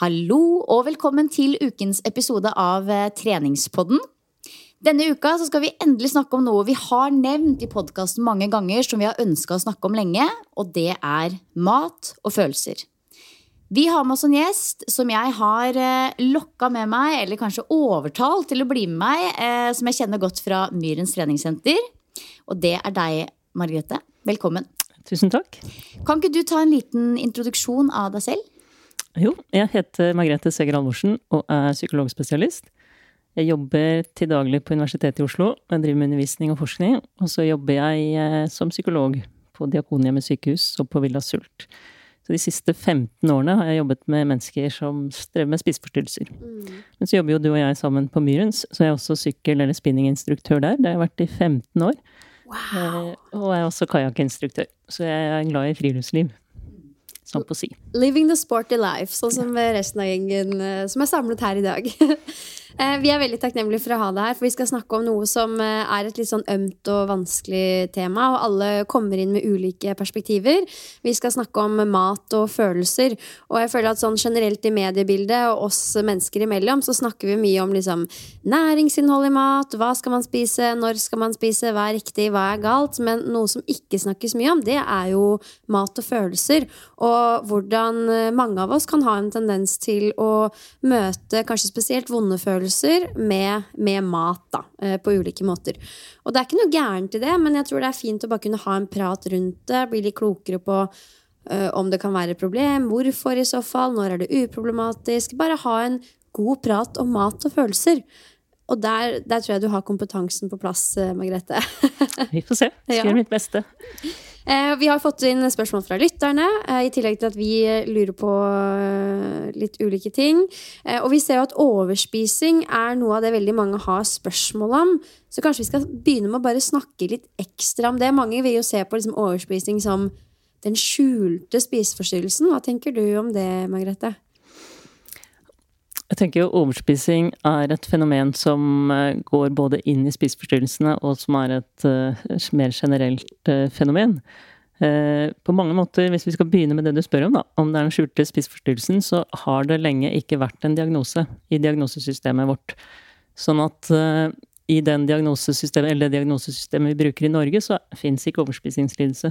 Hallo og velkommen til ukens episode av eh, Treningspodden. Denne uka så skal vi endelig snakke om noe vi har nevnt i podkasten mange ganger, som vi har ønska å snakke om lenge, og det er mat og følelser. Vi har med oss en gjest som jeg har eh, lokka med meg, eller kanskje overtalt til å bli med meg, eh, som jeg kjenner godt fra Myrens treningssenter. Og det er deg, Margrethe. Velkommen. Tusen takk. Kan ikke du ta en liten introduksjon av deg selv? Jo, jeg heter Margrethe Seger Halvorsen og er psykologspesialist. Jeg jobber til daglig på Universitetet i Oslo. Jeg driver med undervisning og forskning. Og så jobber jeg eh, som psykolog på Diakonhjemmet sykehus og på Villa Sult. Så de siste 15 årene har jeg jobbet med mennesker som strever med spiseforstyrrelser. Mm. Men så jobber jo du og jeg sammen på Myrens, så jeg er også sykkel- eller spinninginstruktør der. Det har jeg vært i 15 år. Wow. Eh, og jeg er også kajakkinstruktør. Så jeg er glad i friluftsliv sånn på si. Living the sporty life, sånn som resten av gjengen eh, som er samlet her i dag. Eh, vi er veldig takknemlige for å ha deg her, for vi skal snakke om noe som eh, er et litt sånn ømt og vanskelig tema, og alle kommer inn med ulike perspektiver. Vi skal snakke om mat og følelser, og jeg føler at sånn generelt i mediebildet og oss mennesker imellom, så snakker vi mye om liksom næringsinnhold i mat, hva skal man spise, når skal man spise, hva er riktig, hva er galt, men noe som ikke snakkes mye om, det er jo mat og følelser, og hvordan mange av oss kan ha en tendens til å møte kanskje spesielt vonde følelser med, med mat, da, eh, på ulike måter. Og det er ikke noe gærent i det, men jeg tror det er fint å bare kunne ha en prat rundt det, bli litt klokere på uh, om det kan være et problem, hvorfor i så fall, når er det uproblematisk? Bare ha en god prat om mat og følelser. Og der, der tror jeg du har kompetansen på plass, eh, Margrethe. Vi får se. Skal gjøre mitt beste. Eh, vi har fått inn spørsmål fra lytterne, eh, i tillegg til at vi lurer på litt ulike ting. Og vi ser jo at overspising er noe av det veldig mange har spørsmål om. Så kanskje vi skal begynne med å bare snakke litt ekstra om det. Mange vil jo se på liksom overspising som den skjulte spiseforstyrrelsen. Hva tenker du om det, Margrethe? Jeg tenker jo Overspising er et fenomen som eh, går både inn i spiseforstyrrelsene, og som er et uh, mer generelt uh, fenomen. Uh, på mange måter, hvis vi skal begynne med det du spør om, da, om det er den skjulte spiseforstyrrelsen, så har det lenge ikke vært en diagnose i diagnosesystemet vårt. Sånn at i den diagnosesystemet, eller det diagnosesystemet vi bruker i Norge, så fins ikke overspisingslidelse.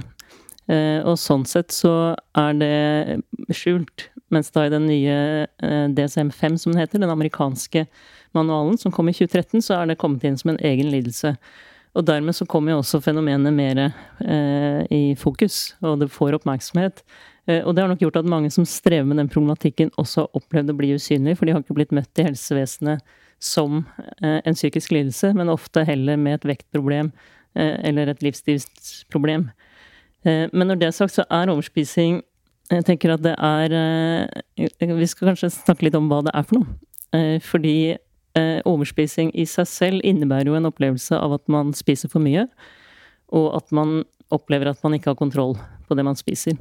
Og sånn sett så er det skjult. Mens da i den nye eh, DSM-5, som den heter, den amerikanske manualen som kom i 2013, så er det kommet inn som en egen lidelse. Og dermed så kommer jo også fenomenet mer eh, i fokus, og det får oppmerksomhet. Eh, og det har nok gjort at mange som strever med den problematikken, også har opplevd å bli usynlige, for de har ikke blitt møtt i helsevesenet som en psykisk lidelse, men ofte heller med et vektproblem eller et livsstilsproblem. Men når det er sagt, så er overspising Jeg tenker at det er Vi skal kanskje snakke litt om hva det er for noe. Fordi overspising i seg selv innebærer jo en opplevelse av at man spiser for mye, og at man opplever at man ikke har kontroll på det man spiser.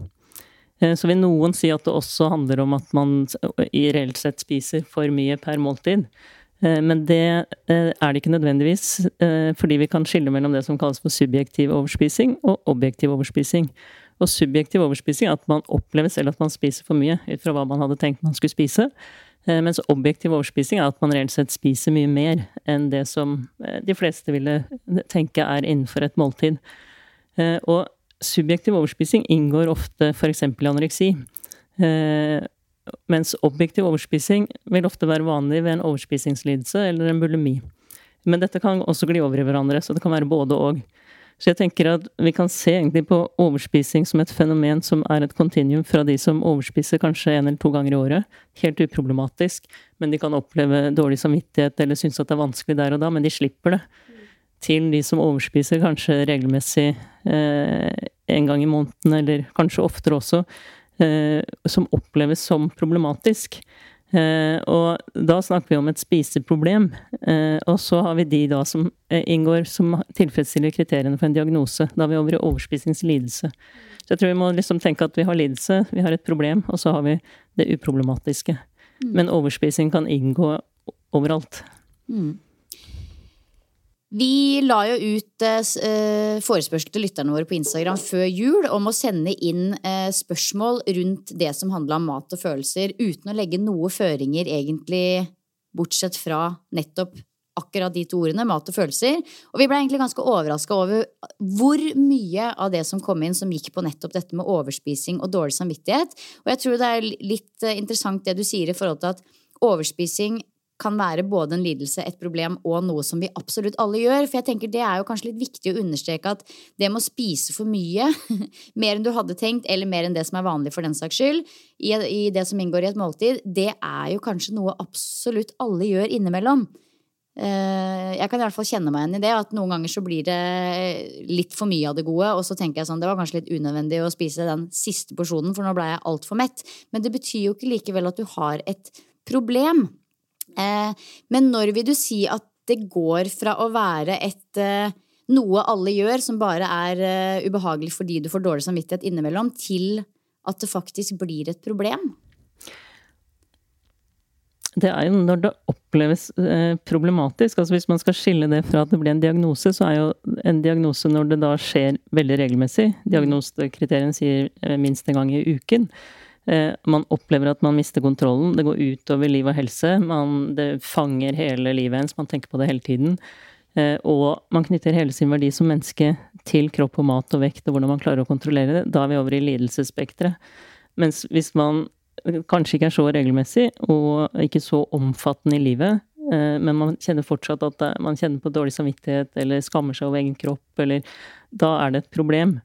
Eh, så vil noen si at det også handler om at man i reelt sett spiser for mye per måltid. Eh, men det eh, er det ikke nødvendigvis, fordi vi kan skille mellom det som kalles for subjektiv overspising og objektiv overspising. Og subjektiv overspising er at man opplever selv at man spiser for mye ut fra hva man hadde tenkt man skulle spise. Mens objektiv overspising er at man reelt sett spiser mye mer enn det som de fleste ville tenke er innenfor et måltid. Og subjektiv overspising inngår ofte f.eks. i anoreksi. Eh, mens objektiv overspising vil ofte være vanlig ved en overspisingslidelse eller en bulimi. Men dette kan også gli over i hverandre, så det kan være både og. Så jeg tenker at vi kan se egentlig på overspising som et fenomen som er et kontinuum fra de som overspiser kanskje en eller to ganger i året. Helt uproblematisk. Men de kan oppleve dårlig samvittighet eller synes at det er vanskelig der og da, men de slipper det til de som overspiser kanskje regelmessig eh, en gang i måneden, eller kanskje oftere også, eh, som oppleves som problematisk. Eh, og da snakker vi om et spiseproblem. Eh, og så har vi de da som eh, inngår som tilfredsstiller kriteriene for en diagnose. Da er vi over i overspisingslidelse. Så jeg tror vi må liksom tenke at vi har lidelse, vi har et problem, og så har vi det uproblematiske. Mm. Men overspising kan inngå overalt. Mm. Vi la jo ut eh, forespørsel til lytterne våre på Instagram før jul om å sende inn eh, spørsmål rundt det som handla om mat og følelser, uten å legge noe føringer, egentlig, bortsett fra nettopp akkurat de to ordene, mat og følelser. Og vi ble egentlig ganske overraska over hvor mye av det som kom inn, som gikk på nettopp dette med overspising og dårlig samvittighet. Og jeg tror det er litt eh, interessant det du sier i forhold til at overspising kan være både en lidelse, et problem og noe som vi absolutt alle gjør. For jeg tenker det er jo kanskje litt viktig å understreke at det med å spise for mye, mer enn du hadde tenkt, eller mer enn det som er vanlig for den saks skyld, i, det som inngår i et måltid, det er jo kanskje noe absolutt alle gjør innimellom. Eh, jeg kan i hvert fall kjenne meg igjen i det, at noen ganger så blir det litt for mye av det gode, og så tenker jeg sånn, det var kanskje litt unødvendig å spise den siste porsjonen, for nå ble jeg altfor mett. Men det betyr jo ikke likevel at du har et problem. Eh, men når vil du si at det går fra å være et eh, noe alle gjør, som bare er eh, ubehagelig fordi du får dårlig samvittighet innimellom, til at det faktisk blir et problem? Det er jo når det oppleves problematisk. altså Hvis man skal skille det fra at det blir en diagnose, så er jo en diagnose når det da skjer veldig regelmessig. Diagnosekriteriene sier minst en gang i uken. Eh, man opplever at man mister kontrollen. Det går utover liv og helse. Man, det fanger hele livet ens. Man tenker på det hele tiden. Eh, og man knytter hele sin verdi som menneske til kropp og mat og vekt, og hvordan man klarer å kontrollere det. Da er vi over i lidelsesspekteret. Mens hvis man kanskje ikke er så regelmessig, og ikke så omfattende i livet, eh, men man kjenner fortsatt at man kjenner på dårlig samvittighet eller skammer seg over egen kropp, eller Da er det et problem.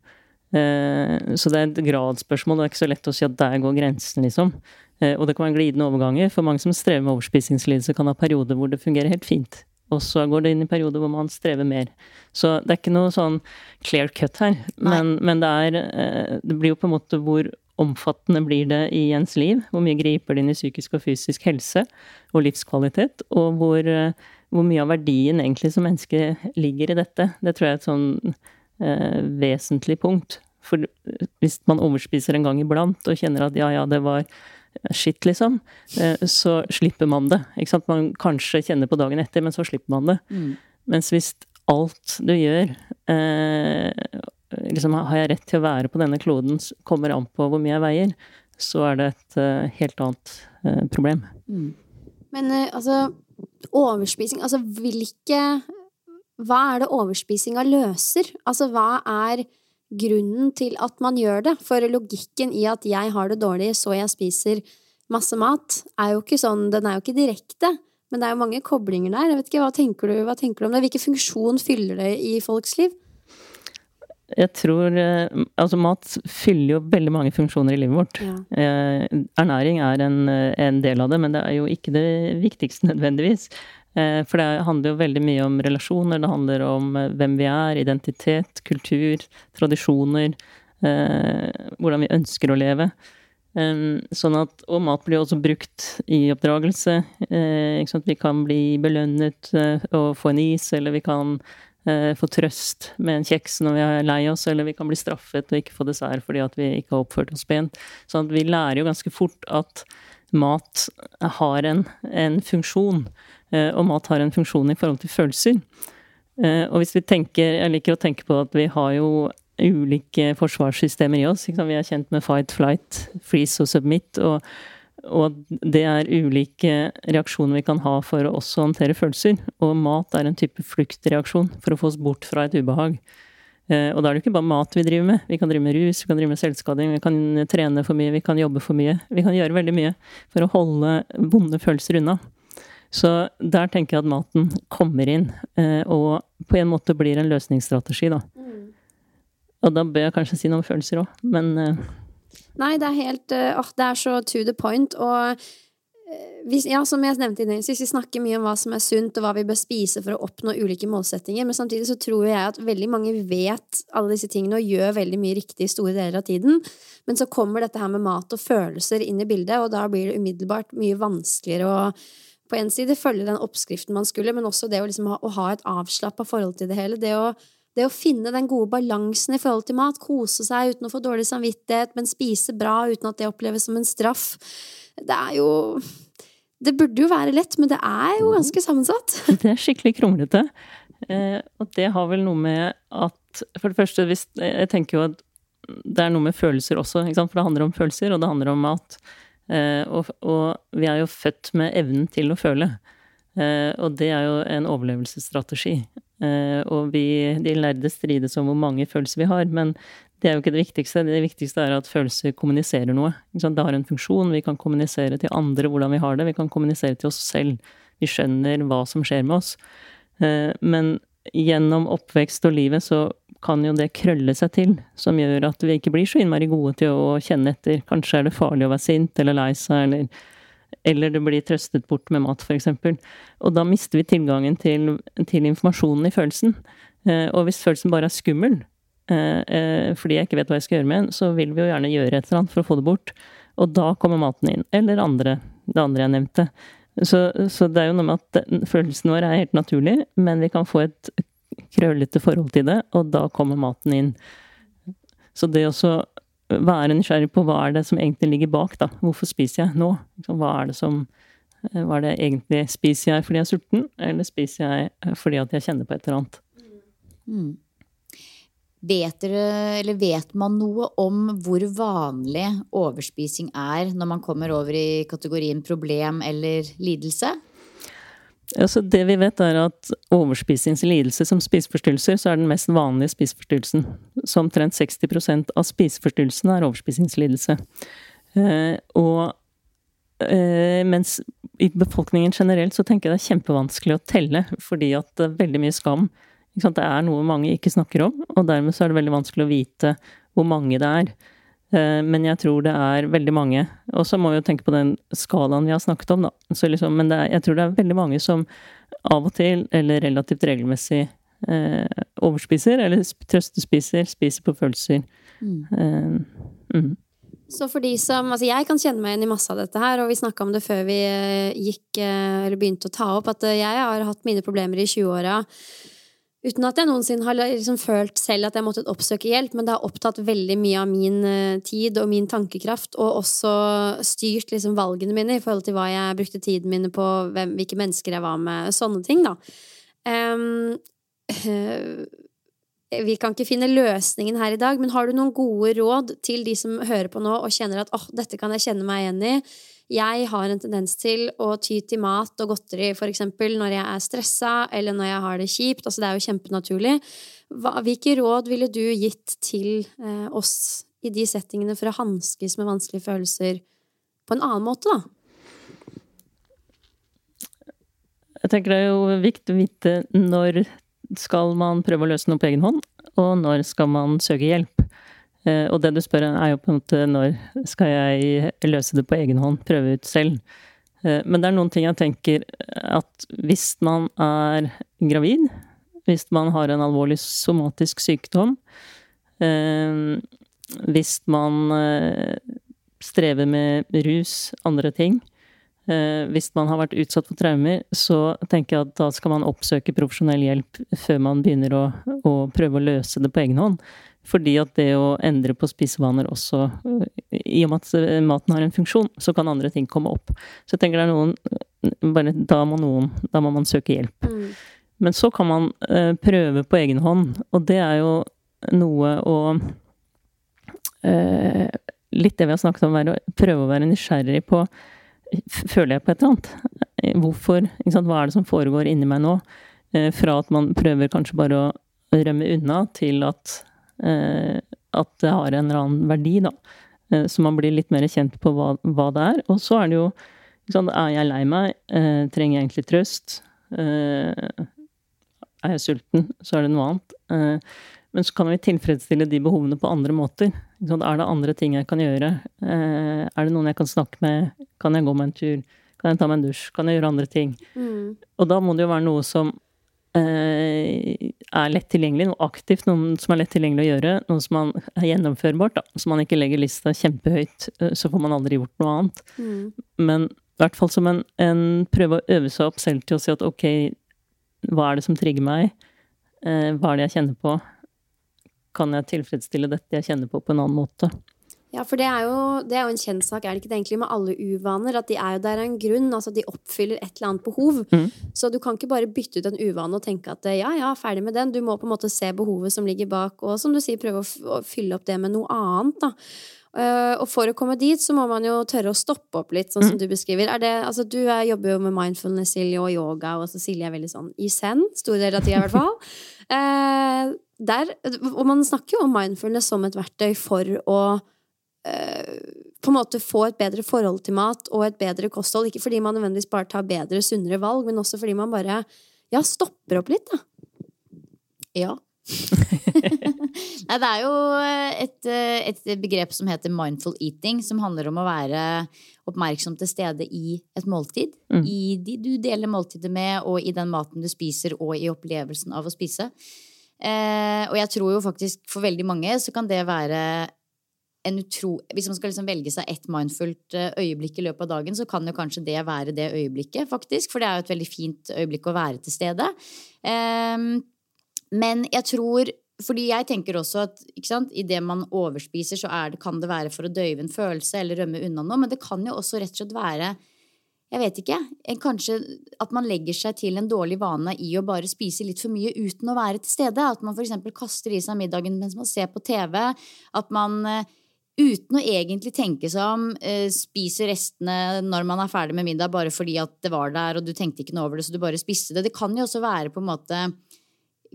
Eh, så det er et gradsspørsmål. Det er ikke så lett å si at der går grensen, liksom. Eh, og det kan være glidende overganger. For mange som strever med overspisingslidelse, kan ha perioder hvor det fungerer helt fint. Og så går det inn i perioder hvor man strever mer. Så det er ikke noe sånn clear cut her. Men, men det er eh, Det blir jo på en måte hvor omfattende blir det i ens liv? Hvor mye griper det inn i psykisk og fysisk helse og livskvalitet? Og hvor, hvor mye av verdien egentlig som menneske ligger i dette? Det tror jeg er et sånn vesentlig punkt. For hvis man overspiser en gang iblant og kjenner at ja, ja, det var shit, liksom, eh, så slipper man det. Ikke sant? Man kanskje kjenner på dagen etter, men så slipper man det. Mm. Mens hvis alt du gjør eh, liksom, Har jeg rett til å være på denne kloden, kommer an på hvor mye jeg veier, så er det et uh, helt annet uh, problem. Mm. Men uh, altså, overspising Altså hvilke Hva er det overspisinga løser? Altså hva er grunnen til at man gjør det. For logikken i at jeg har det dårlig, så jeg spiser masse mat, er jo ikke sånn Den er jo ikke direkte. Men det er jo mange koblinger der. Jeg vet ikke, Hva tenker du, hva tenker du om det? Hvilken funksjon fyller det i folks liv? Jeg tror eh, Altså, mat fyller jo veldig mange funksjoner i livet vårt. Ja. Eh, ernæring er en, en, del av det, men det er jo ikke det viktigste nødvendigvis. For det handler jo veldig mye om relasjoner. Det handler om hvem vi er, identitet, kultur, tradisjoner. Hvordan vi ønsker å leve. Sånn at, og mat blir også brukt i oppdragelse. Vi kan bli belønnet og få en is, eller vi kan Eh, få trøst med en kjeks når vi er lei oss, eller vi kan bli straffet og ikke få dessert fordi at vi ikke har oppført oss pent. Sånn at vi lærer jo ganske fort at mat har en, en funksjon, eh, og mat har en funksjon i forhold til følelser. Eh, og hvis vi tenker Jeg liker å tenke på at vi har jo ulike forsvarssystemer i oss. Vi er kjent med fight, flight, freeze og submit. og og det er ulike reaksjoner vi kan ha for å også håndtere følelser. Og mat er en type fluktreaksjon for å få oss bort fra et ubehag. Eh, og da er det ikke bare mat vi driver med. Vi kan drive med rus, vi kan drive med selvskading, vi kan trene for mye, vi kan jobbe for mye. Vi kan gjøre veldig mye for å holde vonde følelser unna. Så der tenker jeg at maten kommer inn, eh, og på en måte blir en løsningsstrategi, da. Mm. Og da bør jeg kanskje si noe om følelser òg, men eh, Nei, det er helt uh, Det er så to the point. Og hvis, ja, som jeg nevnte innledningsvis, vi snakker mye om hva som er sunt, og hva vi bør spise for å oppnå ulike målsettinger, men samtidig så tror jeg at veldig mange vet alle disse tingene og gjør veldig mye riktig i store deler av tiden. Men så kommer dette her med mat og følelser inn i bildet, og da blir det umiddelbart mye vanskeligere å på en side følge den oppskriften man skulle, men også det å, liksom ha, å ha et avslappa forhold til det hele. Det å det å finne den gode balansen i forhold til mat, kose seg uten å få dårlig samvittighet, men spise bra uten at det oppleves som en straff, det er jo Det burde jo være lett, men det er jo ganske sammensatt. Det er skikkelig kronglete. Eh, og det har vel noe med at For det første, hvis, jeg tenker jo at det er noe med følelser også, for det handler om følelser, og det handler om at Eh, og, og, vi er jo født med evnen til å føle. Eh, og det er jo en overlevelsesstrategi. Og vi, de lærde strides om hvor mange følelser vi har, men det er jo ikke det viktigste. Det viktigste er at følelser kommuniserer noe. Det har en funksjon. Vi kan kommunisere til andre hvordan vi har det. Vi kan kommunisere til oss selv. Vi skjønner hva som skjer med oss. Eh, men gjennom oppvekst og livet så kan jo det krølle seg til, som gjør at vi ikke blir så innmari gode til å kjenne etter. Kanskje er det farlig å være sint eller lei seg, eller eller det blir trøstet bort med mat, f.eks. Og da mister vi tilgangen til, til informasjonen i følelsen. Eh, og hvis følelsen bare er skummel, fordi jeg ikke vet hva jeg skal gjøre med den, så vil vi jo gjerne gjøre et eller annet for å få det bort. Og da kommer maten inn. Eller andre, det andre jeg nevnte. Så, så det er jo noe med at følelsen vår er helt naturlig, men vi kan få et krøllete forhold til det, og da kommer maten inn. Så det å være nysgjerrig på hva er det som egentlig ligger bak, da. Hvorfor spiser jeg nå? Hva er det som eh, Hva er det egentlig Spiser jeg fordi jeg er sulten, eller spiser jeg eh, fordi at jeg kjenner på et eller annet? Mm. Vet dere, eller vet man noe om hvor vanlig overspising er når man kommer over i kategorien problem eller lidelse? Altså det vi vet, er at overspisingslidelse som spiseforstyrrelser, så er den mest vanlige spiseforstyrrelsen. Så omtrent 60% av spiseforstyrrelsene er overspisingslidelse. Eh, og eh, mens i befolkningen generelt så tenker jeg det er kjempevanskelig å telle, fordi at det er veldig mye skam. Det er noe mange ikke snakker om, og dermed så er det veldig vanskelig å vite hvor mange det er. Eh, men jeg tror det er veldig mange. Og så må vi jo tenke på den skalaen vi har snakket om, da. Liksom, men er, jeg tror det er veldig mange som av og til, eller relativt regelmessig, eh, overspiser, eller trøstespiser, spiser på følelser. Mm. Eh, mm. Så for de som Altså, jeg kan kjenne meg igjen i masse av dette her, og vi snakka om det før vi eh, gikk, eller begynte å ta opp, at jeg har hatt mine problemer i 20-åra Uten at jeg noensinne har liksom følt selv at jeg måtte oppsøke hjelp, men det har opptatt veldig mye av min eh, tid og min tankekraft, og også styrt liksom valgene mine i forhold til hva jeg brukte tiden min på, hvem, hvilke mennesker jeg var med, sånne ting, da. Um, vi kan ikke finne løsningen her i dag, men har du noen gode råd til de som hører på nå og kjenner at åh, oh, dette kan jeg kjenne meg igjen i? Jeg har en tendens til å ty til mat og godteri for eksempel når jeg er stressa eller når jeg har det kjipt. Altså, det er jo kjempenaturlig. Hva, hvilke råd ville du gitt til eh, oss i de settingene for å hanskes med vanskelige følelser på en annen måte, da? Jeg tenker det er jo viktig å vite når skal man prøve å løse noe på egen hånd, og når skal man søke hjelp. Eh, og det du spør er jo på en måte når skal jeg løse det på egen hånd, prøve ut selv. Eh, men det er noen ting jeg tenker at hvis man er gravid, hvis man har en alvorlig somatisk sykdom, eh, hvis man strever med rus, andre ting, hvis man har vært utsatt for traumer, så tenker jeg at da skal man oppsøke profesjonell hjelp før man begynner å, å prøve å løse det på egen hånd. Fordi at det å endre på spisevaner også I og med at maten har en funksjon, så kan andre ting komme opp. Så jeg tenker det er noen bare, Da må noen Da må man søke hjelp. Mm. Men så kan man eh, prøve på egen hånd, og det er jo noe å eh, Litt det vi har snakket om, være å prøve å være nysgjerrig på Føler jeg på et eller annet? Hvorfor? Hva er det som foregår inni meg nå? Eh, fra at man prøver kanskje bare å rømme unna, til at Eh, at det har en eller annen verdi, da. Eh, så man blir litt mer kjent på hva, hva det er. Og så er det jo sånn, Er jeg lei meg? Eh, trenger jeg egentlig trøst? er jeg sulten? Så er det noe annet. Men så kan vi tilfredsstille de behovene på andre måter. Er det andre ting jeg kan gjøre? Er det noen jeg kan snakke med? Kan jeg gå meg en tur? Kan jeg ta meg en dusj? Kan jeg gjøre andre ting? Mm. Og da må det jo være noe som Eh, er lett tilgjengelig, noe aktivt, noe som er lett tilgjengelig å gjøre, noe som er gjennomførbart, da. Så man ikke legger lista kjempehøyt, eh, så får man aldri gjort noe annet. Mm. Men i hvert fall som en, en prøve å øve seg opp selv til å si at ok, hva er det som trigger meg? Eh, hva er det jeg kjenner på? Kan jeg tilfredsstille dette jeg kjenner på, på en annen måte? Ja, for det er, jo, det er jo en kjent sak, er det ikke det egentlig med alle uvaner? At de er jo der av en grunn, altså de oppfyller et eller annet behov. Mm. Så du kan ikke bare bytte ut en uvane og tenke at ja, ja, ferdig med den. Du må på en måte se behovet som ligger bak, og som du sier, prøve å, å fylle opp det med noe annet, da. Uh, og for å komme dit, så må man jo tørre å stoppe opp litt, sånn som mm. du beskriver. Er det, altså, du er, jobber jo med mindfulness, Silje, og yoga, og så Silje er veldig sånn i zen. Store deler av tida, i hvert fall. Uh, der, og man snakker jo om mindfulness som et verktøy for å på en måte få et bedre forhold til mat og et bedre kosthold. Ikke fordi man nødvendigvis bare tar bedre, sunnere valg, men også fordi man bare ja, stopper opp litt, da. Ja. Nei, det er jo et, et, begrep som heter mindful eating, som handler om å være oppmerksom til stede i et måltid. Mm. I de du deler måltidet med, og i den maten du spiser, og i opplevelsen av å spise. Eh, og jeg tror jo faktisk for veldig mange så kan det være en utro... Hvis man skal liksom velge seg ett mindfullt eh, øyeblikk i løpet av dagen, så kan jo kanskje det være det øyeblikket, faktisk. For det er jo et veldig fint øyeblikk å være til stede. Um, men jeg tror fordi jeg tenker også at ikke sant, i det man overspiser, så det, kan det være for å døyve en følelse eller rømme unna noe. Men det kan jo også rett og slett være jeg vet ikke. Kanskje at man legger seg til en dårlig vane i å bare spise litt for mye uten å være til stede. At man f.eks. kaster i seg middagen mens man ser på TV. At man eh, uten å egentlig tenke seg om, eh, spiser restene når man er ferdig med middag bare fordi at det var der, og du tenkte ikke noe over det, så du bare spiste det. Det kan jo også være på en måte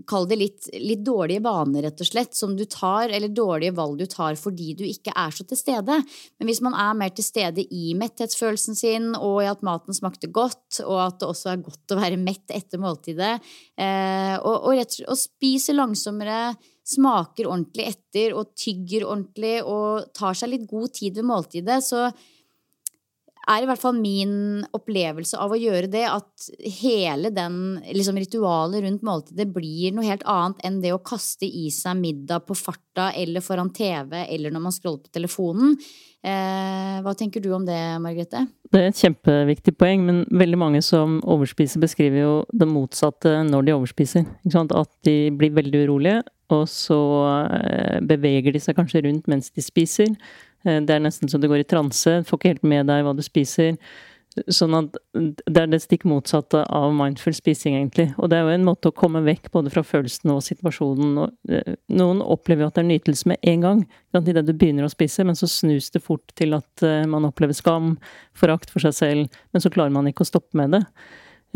Kall det litt, litt dårlige vaner, rett og slett, som du tar, eller dårlige valg du tar fordi du ikke er så til stede. Men hvis man er mer til stede i metthetsfølelsen sin, og i at maten smakte godt, og at det også er godt å være mett etter måltidet, eh, og, og, og spiser langsommere smaker ordentlig etter og tygger ordentlig og tar seg litt god tid ved måltidet, så er i hvert fall min opplevelse av å gjøre det at hele den liksom, ritualet rundt måltidet blir noe helt annet enn det å kaste i seg middag på farta eller foran TV eller når man scroller på telefonen. Eh, hva tenker du om det, Margrethe? Det er et kjempeviktig poeng, men veldig mange som overspiser, beskriver jo det motsatte når de overspiser. At de blir veldig urolige, og så eh, beveger de seg kanskje rundt mens de spiser. Eh, det er nesten så du går i transe, får ikke helt med deg hva du spiser. Sånn at det er det stikk motsatte av mindful spising, egentlig. Og det er jo en måte å komme vekk både fra følelsene og situasjonen. Eh, noen opplever jo at det er nytelse med en gang, idet du begynner å spise, men så snus det fort til at man opplever skam, forakt for seg selv, men så klarer man ikke å stoppe med det.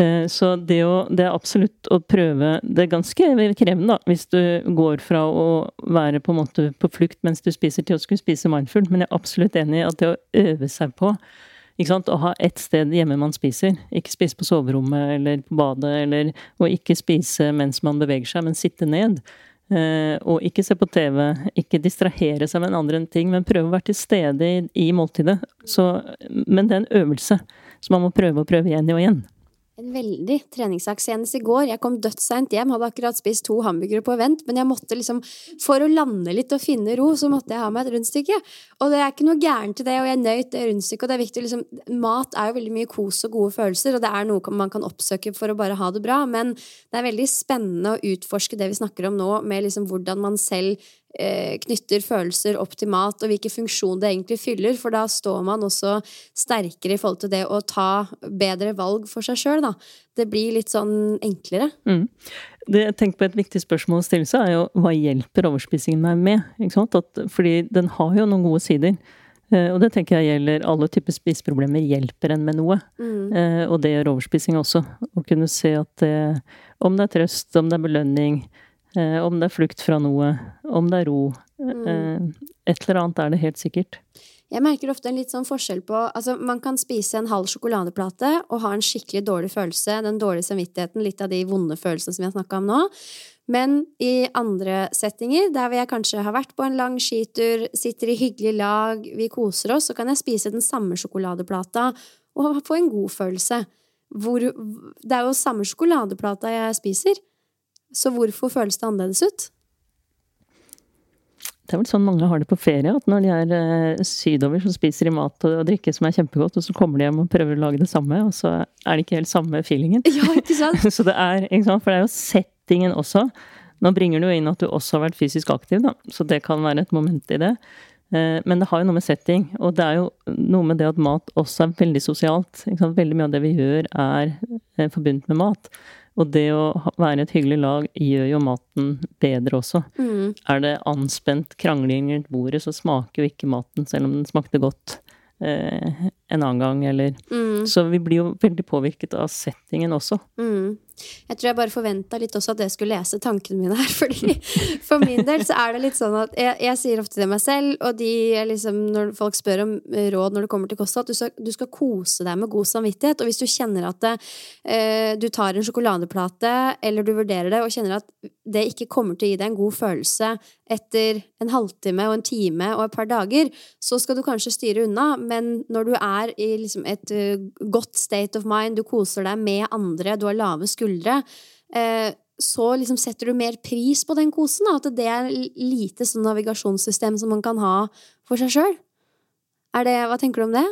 Eh, så det, å, det, er absolutt å prøve Det er ganske krevende, da, hvis du går fra å være på en måte på flukt mens du spiser, til å skulle spise mindful, men jeg er absolutt enig i at det å øve seg på ikke sant? Å ha ett sted hjemme man spiser. Ikke spise på soverommet eller på badet, eller å ikke spise mens man beveger seg, men sitte ned. Eh, og ikke se på TV, ikke distrahere seg med en andre ting, men prøve å være til stede i, i måltidet. Så, men det er en øvelse. Så man må prøve og prøve igjen og igjen. En veldig treningssak. Senest i går. Jeg kom dødsseint hjem, hadde akkurat spist to hamburgere på event, men jeg måtte liksom, for å lande litt og finne ro, så måtte jeg ha meg et rundstykke. Og det er ikke noe gærent i det, og jeg nøyt det rundstykket. Og det er viktig, liksom, mat er jo veldig mye kos og gode følelser, og det er noe man kan oppsøke for å bare ha det bra, men det er veldig spennende å utforske det vi snakker om nå, med liksom hvordan man selv knytter følelser opp til mat, og hvilken funksjon det egentlig fyller. For da står man også sterkere i forhold til det å ta bedre valg for seg sjøl, da. Det blir litt sånn enklere. Mm. Det jeg tenker på Et viktig spørsmål å stille seg er jo hva hjelper overspisingen meg med? Ikke sant? At, fordi den har jo noen gode sider. Eh, og det tenker jeg gjelder alle typer spiseproblemer. Hjelper en med noe. Mm. Eh, og det gjør overspising også. Å kunne se at det, om det er trøst, om det er belønning, Eh, om det er flukt fra noe, om det er ro. Mm. Eh, et eller annet er det helt sikkert. Jeg merker ofte en litt sånn forskjell på Altså, man kan spise en halv sjokoladeplate og ha en skikkelig dårlig følelse, den dårlige samvittigheten, litt av de vonde følelsene som vi har snakka om nå. Men i andre settinger, der vi kanskje har vært på en lang skitur, sitter i hyggelig lag, vi koser oss, så kan jeg spise den samme sjokoladeplata og få en god følelse. Hvor, det er jo samme sjokoladeplata jeg spiser, så hvorfor føles det annerledes ut? Det er vel sånn mange har det på ferie, at når de er eh, sydover, så spiser de mat og drikke som er kjempegodt, og så kommer de hjem og prøver å lage det samme, og så er det ikke helt samme feelingen. Ja, ikke sant? så det er, ikke sant? For det er jo settingen også. Nå bringer du inn at du også har vært fysisk aktiv, da, så det kan være et moment i det. Eh, men det har jo noe med setting, og det er jo noe med det at mat også er veldig sosialt. Veldig mye av det vi gjør, er eh, forbundet med mat. Og det å være et hyggelig lag gjør jo maten bedre også. Mm. Er det anspent krangling rundt bordet, så smaker jo ikke maten, selv om den smakte godt eh, en annen gang, eller mm. Så vi blir jo veldig påvirket av settingen også. Mm. Jeg tror jeg bare forventa litt også at jeg skulle lese tankene mine her. fordi For min del så er det litt sånn at jeg, jeg sier ofte til meg selv, og de liksom, når folk spør om råd når det kommer til kosthold, at du skal, du skal kose deg med god samvittighet. Og hvis du kjenner at det, eh, du tar en sjokoladeplate, eller du vurderer det, og kjenner at det ikke kommer til å gi deg en god følelse etter en halvtime og en time og et par dager, så skal du kanskje styre unna. Men når du er i liksom et uh, godt state of mind, du koser deg med andre, du har lave skuldre skuldre, eh, så liksom setter du mer pris på den kosen. Da, at det er lite sånn navigasjonssystem som man kan ha for seg sjøl. Hva tenker du om det?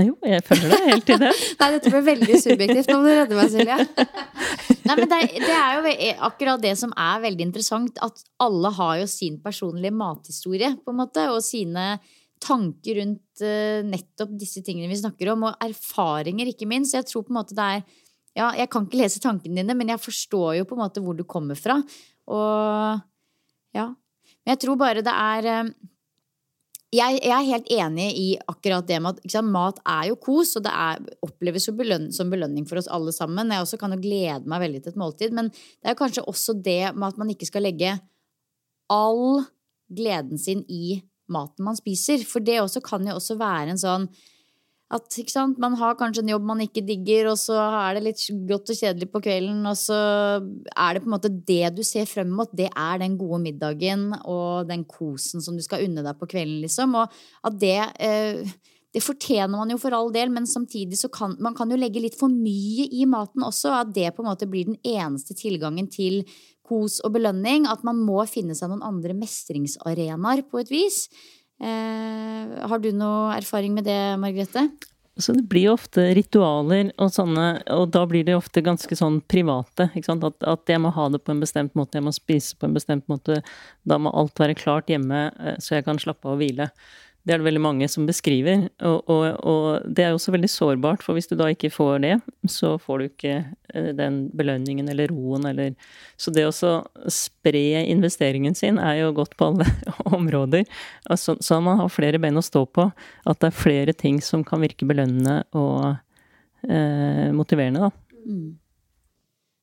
Jo, jeg følger deg helt i det. Nei, dette ble veldig subjektivt. Nå må du redde meg, Silje. Nei, men det, det, er jo akkurat det som er veldig interessant. At alle har jo sin personlige mathistorie, på en måte. Og sine tanker rundt uh, nettopp disse tingene vi snakker om, og erfaringer, ikke minst. Jeg tror på en måte det er Ja, jeg kan ikke lese tankene dine, men jeg forstår jo på en måte hvor du kommer fra. Og ja. Men jeg tror bare det er uh, jeg, jeg, er helt enig i akkurat det med at sant, mat er jo kos, og det er, oppleves jo beløn, som belønning for oss alle sammen. Jeg også kan jo glede meg veldig til et måltid, men det er kanskje også det med at man ikke skal legge all gleden sin i maten man spiser. For det også kan jo også være en sånn at sant, man har kanskje en jobb man ikke digger, og så er det litt godt og kjedelig på kvelden, og så er det på en måte det du ser frem mot, det er den gode middagen og den kosen som du skal unne deg på kvelden, liksom. Og at det eh, det fortjener man jo for all del, men samtidig så kan man kan jo legge litt for mye i maten også. At det på en måte blir den eneste tilgangen til kos og belønning. At man må finne seg noen andre mestringsarenaer på et vis. Eh, har du noe erfaring med det, Margrethe? Så det blir jo ofte ritualer og sånne, og da blir det ofte ganske sånn private. At, at, jeg må ha det på en bestemt måte, jeg må spise på en bestemt måte. Da må alt være klart hjemme, eh, så jeg kan slappe av og hvile. Det er det veldig mange som beskriver. Og, og, og, det er også veldig sårbart, for hvis du da ikke får det, så får du ikke eh, den belønningen eller roen eller Så det å spre investeringen sin er jo godt på alle områder. Altså, så man har flere ben å stå på. At det er flere ting som kan virke belønnende og eh, motiverende, da. Mm.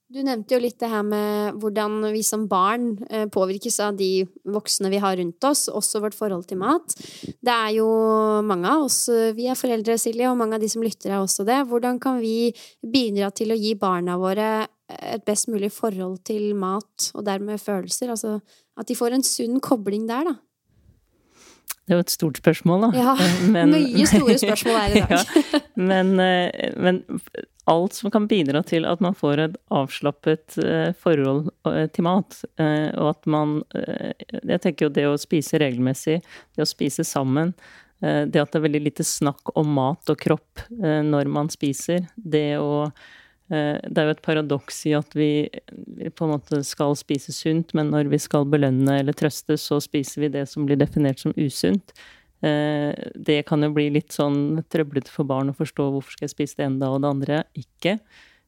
Du nevnte jo litt det her med hvordan vi som barn eh, påvirkes av de voksne vi har rundt oss, også vårt forhold til mat. Det er jo mange av oss, eh, vi er foreldre, Silje, og mange av de som lytter er også det. Hvordan kan vi bidra til å gi barna våre et best mulig forhold til mat, og dermed følelser? Altså at de får en sunn kobling der, da. Det er jo et stort spørsmål, da. Ja, men, mye store spørsmål er i dag. ja, men, men, alt som kan bidra til at man får et avslappet forhold til mat, og at man Jeg tenker jo det å spise regelmessig, det å spise sammen, det at det er veldig lite snakk om mat og kropp når man spiser, det å Eh, det er jo et paradoks i at vi på en måte skal spise sunt, men når vi skal belønne eller trøste, så spiser vi det som blir definert som usunt. Eh, det kan jo bli litt sånn trøblete for barn å forstå hvorfor skal jeg spise det ene da og det andre ikke.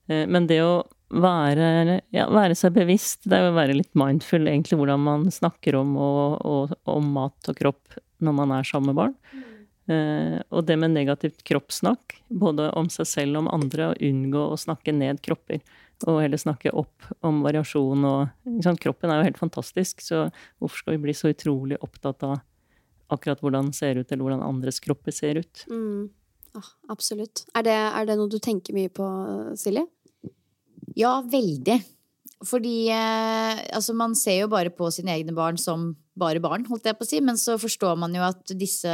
Eh, men det å være, ja, være seg bevisst, det er jo å være litt mindful egentlig hvordan man snakker om, og, og, om mat og kropp når man er sammen med barn. Uh, og det med negativt kroppssnakk, både om seg selv og om andre, å unngå å snakke ned kropper. Og heller snakke opp om variasjon og Kroppen er jo helt fantastisk, så hvorfor skal vi bli så utrolig opptatt av akkurat hvordan den ser ut, eller hvordan andres kropper ser ut? Mm. Ah, absolutt. Er det, er det noe du tenker mye på, Silje? Ja, veldig. Fordi eh, altså, man ser jo bare på sine egne barn som bare barn, holdt jeg på å si. Men så forstår man jo at disse,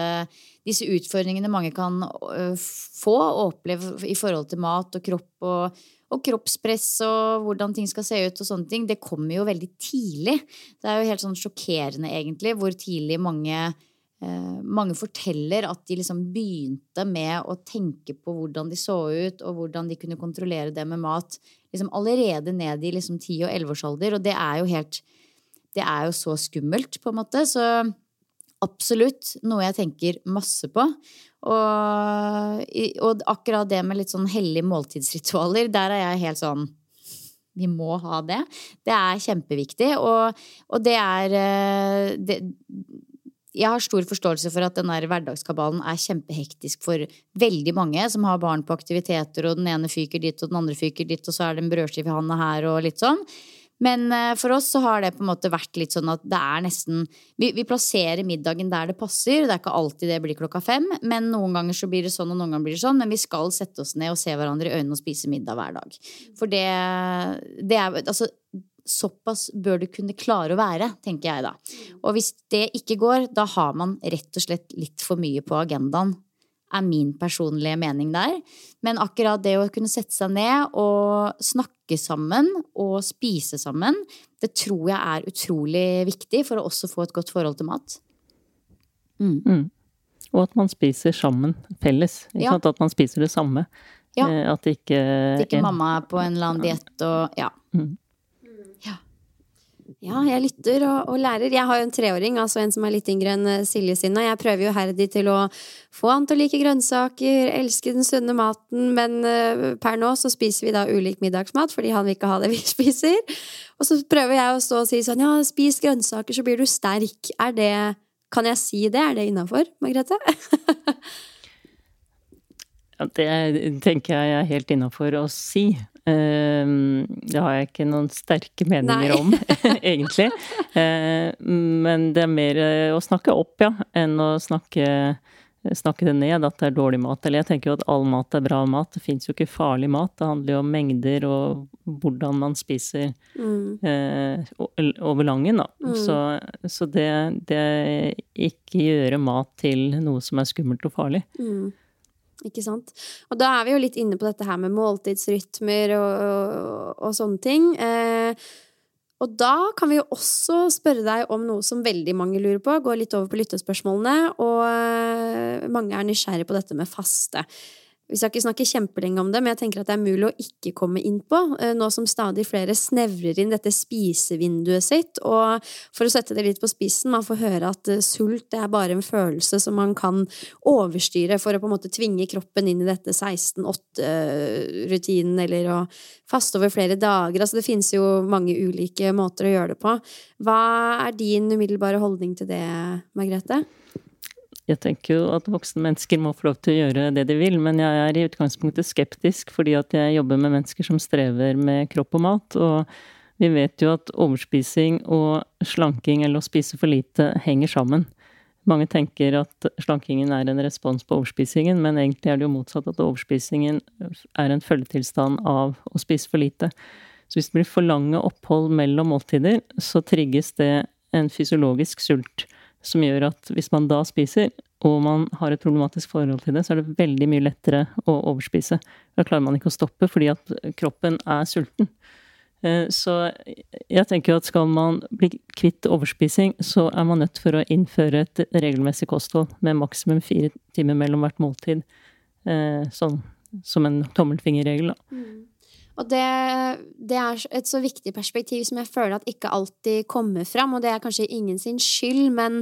disse utfordringene mange kan uh, få og oppleve i forhold til mat og kropp og, og, kroppspress og hvordan ting skal se ut og sånne ting, det kommer jo veldig tidlig. Det er jo helt sånn sjokkerende, egentlig, hvor tidlig mange uh, mange forteller at de liksom begynte med å tenke på hvordan de så ut, og hvordan de kunne kontrollere det med mat liksom allerede ned i liksom 10- og 11-årsalder. Og det er jo helt Det er jo så skummelt, på en måte. Så absolutt noe jeg tenker masse på. Og, og akkurat det med litt sånn hellige måltidsritualer, der er jeg helt sånn vi må ha det. Det er kjempeviktig. Og, og det er eh, det, jeg har stor forståelse for at den der hverdagskabalen er kjempehektisk for veldig mange som har barn på aktiviteter, og den ene fyker dit, og den andre fyker dit, og så er det en brødskive i handa her, og litt sånn. Men eh, for oss så har det på en måte vært litt sånn at det er nesten vi, vi, plasserer middagen der det passer. Det er ikke alltid det blir klokka fem, men noen ganger så blir det sånn, og noen ganger blir det sånn. Men vi skal sette oss ned og se hverandre i øynene og spise middag hver dag. For det, det er Altså, såpass bør du kunne klare å være, tenker jeg da. Og hvis det ikke går, da har man rett og slett litt for mye på agendaen, er min personlige mening der. Men akkurat det å kunne sette seg ned og snakke sammen og spise sammen, det tror jeg er utrolig viktig for å også få et godt forhold til mat. Mm. Mm. Og at man spiser sammen, felles. Ja. At man spiser det samme. Ja. Eh, at ikke At ikke mamma er på en eller annen diett og Ja. Mm. Ja, jeg lytter og, og, lærer. Jeg har jo en treåring, altså en som er litt yngre enn eh, Silje sin, og jeg prøver jo herdig til å få han til å like grønnsaker, elske den sunne maten, men uh, per nå så spiser vi da ulik middagsmat fordi han vil ikke ha det vi spiser. Og så prøver jeg å stå og si sånn ja, spis grønnsaker så blir du sterk. Er det Kan jeg si det? Er det innafor, Margrethe? ja, det tenker jeg er helt innafor å si. Ehm, det har jeg ikke noen sterke meninger Nei. om, egentlig. Eh, men det er mer eh, å snakke opp, ja, enn å snakke, snakke det ned, at det er dårlig mat. Eller jeg tenker jo at all mat er bra mat. Det fins jo ikke farlig mat. Det handler jo om mengder og hvordan man spiser mm. eh, over langen, da. Mm. Så, så det, det ikke gjøre mat til noe som er skummelt og farlig. Mm. Ikke sant? Og da er vi jo litt inne på dette her med måltidsrytmer og, og, og sånne ting. Eh, og da kan vi jo også spørre deg om noe som veldig mange lurer på. Gå litt over på lyttespørsmålene. Og eh, mange er nysgjerrige på dette med faste. Vi skal ikke snakke kjempelenge om det, men jeg tenker at det er mulig å ikke komme inn på, eh, nå som stadig flere snevrer inn dette spisevinduet sitt. Og for å sette det litt på spissen, man får høre at eh, sult er bare en følelse som man kan overstyre for å på en måte tvinge kroppen inn i dette 16-8-rutinen, eller å faste over flere dager. Altså det finnes jo mange ulike måter å gjøre det på. Hva er din umiddelbare holdning til det, Margrethe? Jeg tenker jo at voksne mennesker må få lov til å gjøre det de vil, men jeg er i utgangspunktet skeptisk fordi at jeg jobber med mennesker som strever med kropp og mat. Og vi vet jo at overspising og slanking eller å spise for lite henger sammen. Mange tenker at slankingen er en respons på overspisingen, men egentlig er det jo motsatt. At overspisingen er en følgetilstand av å spise for lite. Så hvis det blir for lange opphold mellom måltider, så trigges det en fysiologisk sult som gjør at hvis man da spiser, og man har et problematisk forhold til det, så er det veldig mye lettere å overspise. Da klarer man ikke å stoppe fordi at kroppen er sulten. Eh, så jeg tenker jo at skal man bli kvitt overspising, så er man nødt for å innføre et regelmessig kosthold med maksimum fire timer mellom hvert måltid. Eh, sånn som en tommelfingerregel, da. Mm. Og det, det, er et så viktig perspektiv som jeg føler at ikke alltid kommer fram, og det er kanskje ingen sin skyld, men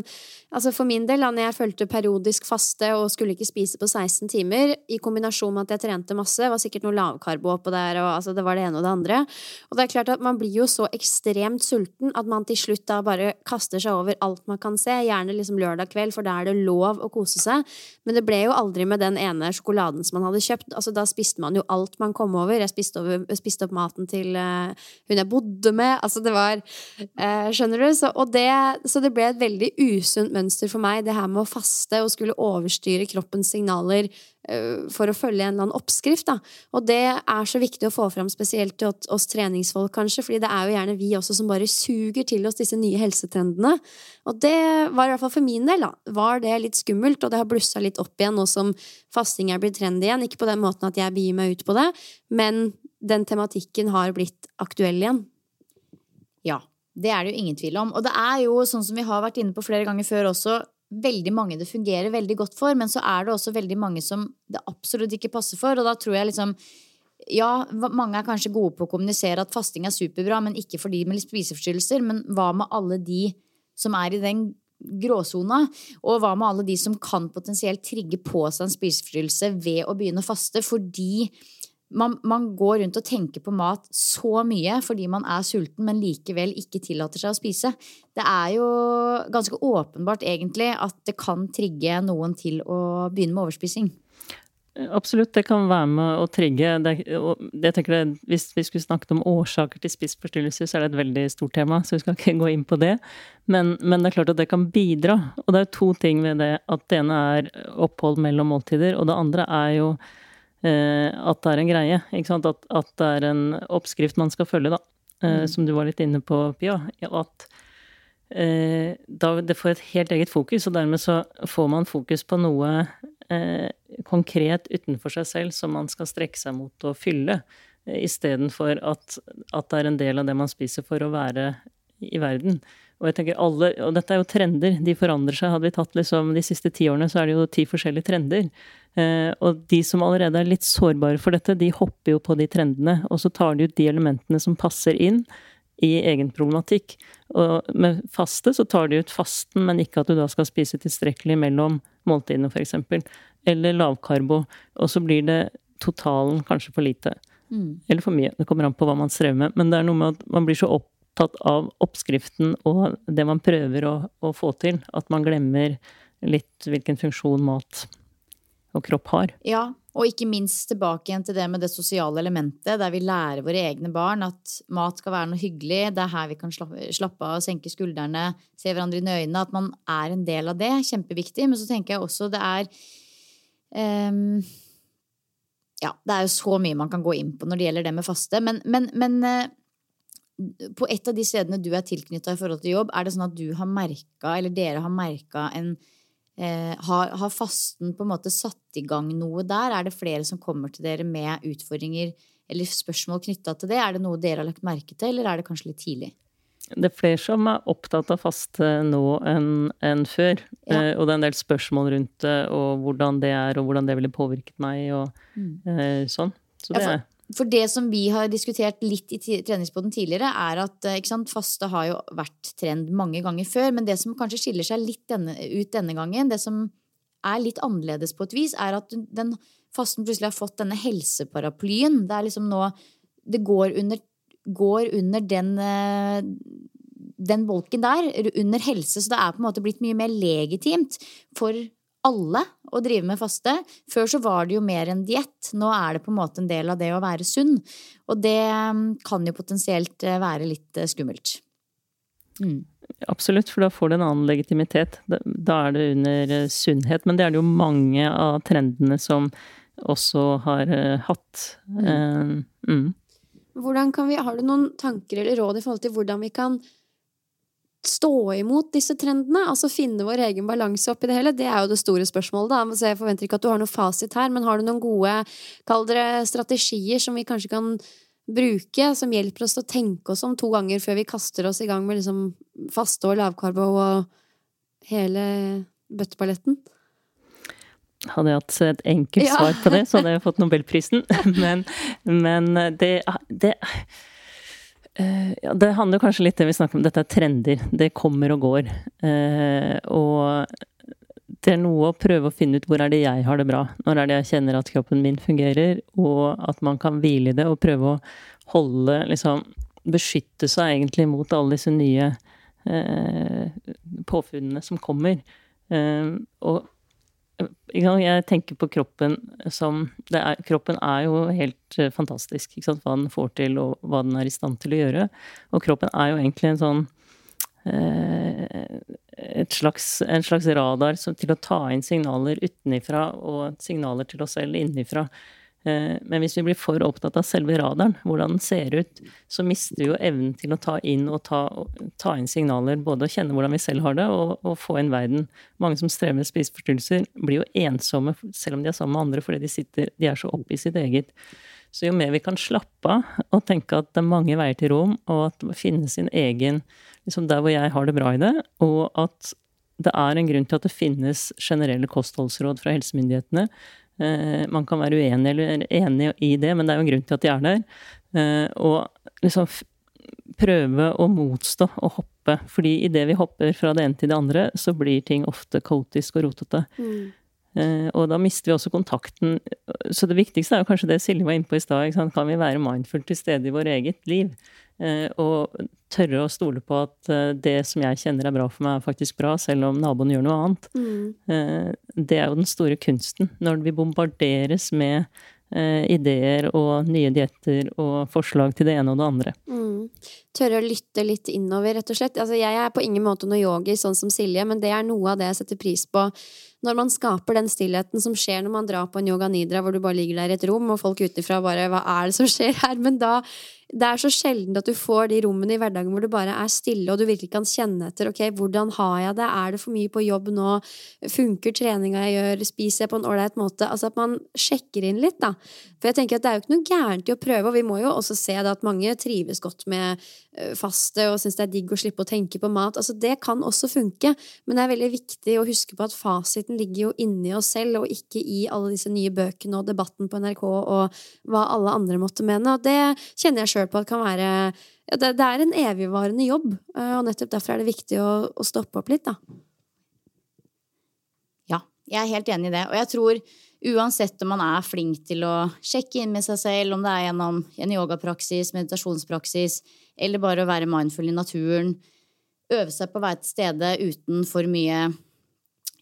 altså for min del, da når jeg følte periodisk faste og skulle ikke spise på 16 timer, i kombinasjon med at jeg trente masse, var sikkert noe lavkarbo oppå der, og altså det var det ene og det andre, og det er klart at man blir jo så ekstremt sulten at man til slutt da bare kaster seg over alt man kan se, gjerne liksom lørdag kveld, for da er det lov å kose seg, men det ble jo aldri med den ene sjokoladen som man hadde kjøpt, altså da spiste man jo alt man kom over, jeg spiste over spiste opp maten til uh, hun jeg bodde med. Altså, det var uh, Skjønner du? Så, det, så, det, ble et veldig usunt mønster for meg, det her med å faste og skulle overstyre kroppens signaler for å følge en eller annen oppskrift. Da. Og det er så viktig å få fram, spesielt til oss treningsfolk, kanskje, fordi det er jo gjerne vi også som bare suger til oss disse nye helsetrendene. Og det var i hvert fall for min del, da, var det litt skummelt, og det har blussa litt opp igjen nå som fasting er blitt trendy igjen. Ikke på den måten at jeg begir meg ut på det, men den tematikken har blitt aktuell igjen. Ja, det er det jo ingen tvil om. Og det er jo, sånn som vi har vært inne på flere ganger før også, veldig mange det fungerer veldig godt for, men så er det også veldig mange som det absolutt ikke passer for, og da tror jeg liksom ja, mange er kanskje gode på å kommunisere at fasting er superbra, men ikke for de med spiseforstyrrelser. Men hva med alle de som er i den gråsona? Og hva med alle de som kan potensielt trigge på seg en spiseforstyrrelse ved å begynne å faste fordi man, man, går rundt og tenker på mat så mye fordi man er sulten, men likevel ikke tillater seg å spise. Det er jo ganske åpenbart egentlig at det kan trigge noen til å begynne med overspising. Absolutt, det kan være med å trigge. Det, det jeg, hvis vi skulle snakket om årsaker til spiseforstyrrelser, så er det et veldig stort tema, så vi skal ikke gå inn på det. Men, men, det er klart at det kan bidra. Og det er to ting ved det. At det ene er opphold mellom måltider, og det andre er jo Eh, at det er en greie. Ikke sant? At, at, det er en oppskrift man skal følge, da. Eh, mm. Som du var litt inne på, Pia. At eh, da det får et helt eget fokus, og dermed så får man fokus på noe eh, konkret utenfor seg selv som man skal strekke seg mot å fylle. Eh, Istedenfor at, at det er en del av det man spiser for å være i verden. Og jeg tenker alle, og dette er jo trender, de forandrer seg. Hadde vi tatt liksom de siste ti årene, så er det jo ti forskjellige trender. Eh, og de som allerede er litt sårbare for dette, de hopper jo på de trendene. Og så tar de ut de elementene som passer inn i egen problematikk. Og med faste så tar de ut fasten, men ikke at du da skal spise tilstrekkelig mellom måltidene, f.eks. Eller lavkarbo. Og så blir det totalen kanskje for lite. Mm. Eller for mye. Det kommer an på hva man strever med. Men det er noe med at man blir så opptatt av oppskriften og det man prøver å, å få til, at man glemmer litt hvilken funksjon mat og kropp har. Ja, og ikke minst tilbake igjen til det med det sosiale elementet, der vi lærer våre egne barn at mat skal være noe hyggelig, det er her vi kan slappe av senke skuldrene, se hverandre i øynene, at man er en del av det. Kjempeviktig. Men så tenker jeg også det er um, Ja, det er jo så mye man kan gå inn på når det gjelder det med faste, men, men, men uh, på et av de stedene du er tilknytta i forhold til jobb, er det sånn at du har merka, eller dere har merka en Eh, har, har, fasten på en måte satt i gang noe der? Er det flere som kommer til dere med utfordringer eller spørsmål knytta til det? Er det noe dere har lagt merke til, eller er det kanskje litt tidlig? Det er flere som er opptatt av faste nå enn en før. Ja. Eh, og det er en del spørsmål rundt det, og hvordan det er, og hvordan det ville påvirket meg, og mm. eh, sånn. Så det ja, for det som vi har diskutert litt i treningsboden tidligere, er at eh, sant, faste har jo vært trend mange ganger før. Men det som kanskje skiller seg litt denne, ut denne gangen, det som er litt annerledes på et vis, er at den fasten plutselig har fått denne helseparaplyen. Det er liksom nå Det går under, går under den, eh, den bolken der, under helse. Så det er på en måte blitt mye mer legitimt for alle å drive med faste. Før så var det jo mer en diett. Nå er det på en måte en del av det å være sunn. Og det mm, kan jo potensielt eh, være litt eh, skummelt. Mm. Absolutt, for da får det en annen legitimitet. Da er det under eh, sunnhet. Men det er det jo mange av trendene som også har hatt. Mm. Mm. Kan vi, har du noen tanker eller råd i forhold til hvordan vi kan stå imot disse trendene? Altså finne vår egen balanse oppi det hele? Det er jo det store spørsmålet, da. Så jeg forventer ikke at du har noe fasit her, men har du noen gode, kall dere strategier, som vi kanskje kan bruke, som hjelper oss til å tenke oss om to ganger før vi kaster oss i gang med liksom faste og lavkarbo og hele bøtteballetten? Hadde jeg hatt et enkelt svar på det, så hadde jeg fått nobelprisen. Men, men det, det ja, det handler kanskje litt det vi snakker om, dette er trender. Det kommer og går. Eh, og det er noe å prøve å finne ut hvor er det jeg har det bra. Når er det jeg kjenner at kroppen min fungerer, og at man kan hvile i det og prøve å holde liksom Beskytte seg egentlig mot alle disse nye eh, påfunnene som kommer. Eh, og jeg tenker på kroppen som er, Kroppen er jo helt eh, fantastisk. Hva den får til, og hva den er i stand til å gjøre. Og kroppen er jo egentlig en sånn eh, slags, en slags radar til å ta inn signaler utenifra og signaler til oss selv innifra. Eh, men hvis vi blir for opptatt av selve radaren, hvordan den ser ut, så mister vi jo evnen til å ta inn og ta, ta inn signaler, både å kjenne hvordan vi selv har det, og, og få inn verden. Mange som strever med spiseforstyrrelser, blir jo ensomme selv om de er sammen med andre, fordi de, sitter, de er så oppe i sitt eget. Så jo mer vi kan slappe av og tenke at det er mange veier til rom, og at det finnes sin egen liksom Der hvor jeg har det bra i det, og at det er en grunn til at det finnes generelle kostholdsråd fra helsemyndighetene man kan være uenig eller enig i det, men det er jo en grunn til at de er der. Eh, og liksom prøve å motstå og hoppe. Fordi idet vi hopper fra det ene til det andre, så blir ting ofte kaotisk og rotete. Mm. Eh, og da mister vi også kontakten. Så det viktigste er jo kanskje det Silje var inne på i stad. Kan vi være mindful til stede i vårt eget liv? Eh, og tørre å stole på at eh, det som jeg kjenner er bra for meg, er faktisk bra, selv om naboen gjør noe annet. Mm. Det er jo den store kunsten. Når vi bombarderes med ideer og nye dietter og forslag til det ene og det andre. Mm. Tørre å lytte litt innover, rett og slett. Altså, jeg er på ingen måte noe yogi, sånn som Silje, men det er noe av det jeg setter pris på når man skaper den stillheten som skjer når man drar på en yoga nidra hvor du bare ligger der i et rom, og folk utenfra bare 'hva er det som skjer her?' Men da det er så sjelden at du får de rommene i hverdagen hvor du bare er stille, og du virkelig kan kjenne etter ok, hvordan har jeg det, er det for mye på jobb nå, funker treninga jeg gjør, spiser jeg på en ålreit måte? Altså at man sjekker inn litt, da. For jeg tenker at det er jo ikke noe gærent i å prøve, og vi må jo også se det at mange trives godt med faste og syns det er digg å slippe å tenke på mat. Altså det kan også funke, men det er veldig viktig å huske på at fasiten ligger jo inni oss selv, og ikke i alle disse nye bøkene og debatten på NRK og hva alle andre måtte mene. Og det kjenner jeg sjøl på at kan være ja, det, det, er en evigvarende jobb, eh, og nettopp derfor er det viktig å, å stoppe opp litt, da. Ja, jeg er helt enig i det. Og jeg tror uansett om man er flink til å sjekke inn med seg selv, om det er gjennom en yogapraksis, meditasjonspraksis, eller bare å være mindful i naturen, øve seg på å være til stede uten for mye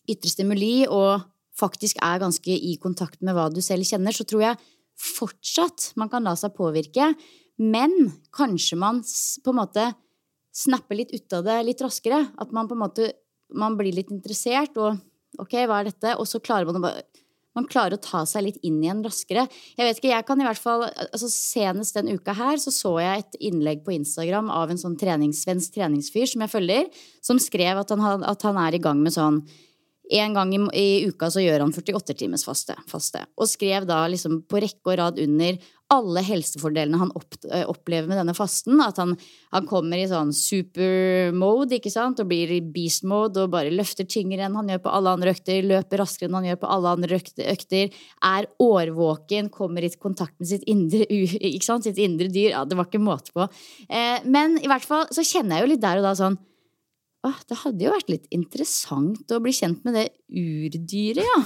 ytre stimuli, og faktisk er ganske i kontakt med hva du selv kjenner, så tror jeg fortsatt man kan la seg påvirke men kanskje man på en måte snapper litt ut av det litt raskere. At man på en måte man blir litt interessert, og ok, hva er dette? Og så klarer man å bare man klarer å ta seg litt inn igjen raskere. Jeg vet ikke, jeg kan i hvert fall, altså Senest den uka her så så jeg et innlegg på Instagram av en sånn trenings, treningsfyr som jeg følger, som skrev at han, at han er i gang med sånn en gang i, i, uka så gjør han 48 timers faste, faste. Og skrev da liksom på rekke og rad under alle helsefordelene han opp, eh, opplever med denne fasten. At han, han kommer i sånn super-mode ikke sant? og blir i beast-mode og bare løfter tyngre enn han gjør på alle andre økter, løper raskere enn han gjør på alle andre økter, er årvåken, kommer i kontakt med sitt indre, ikke sant? sitt indre dyr. Ja, det var ikke måte på. Eh, men i hvert fall så kjenner jeg jo litt der og da sånn Åh, det hadde jo vært litt interessant å bli kjent med det urdyret, ja.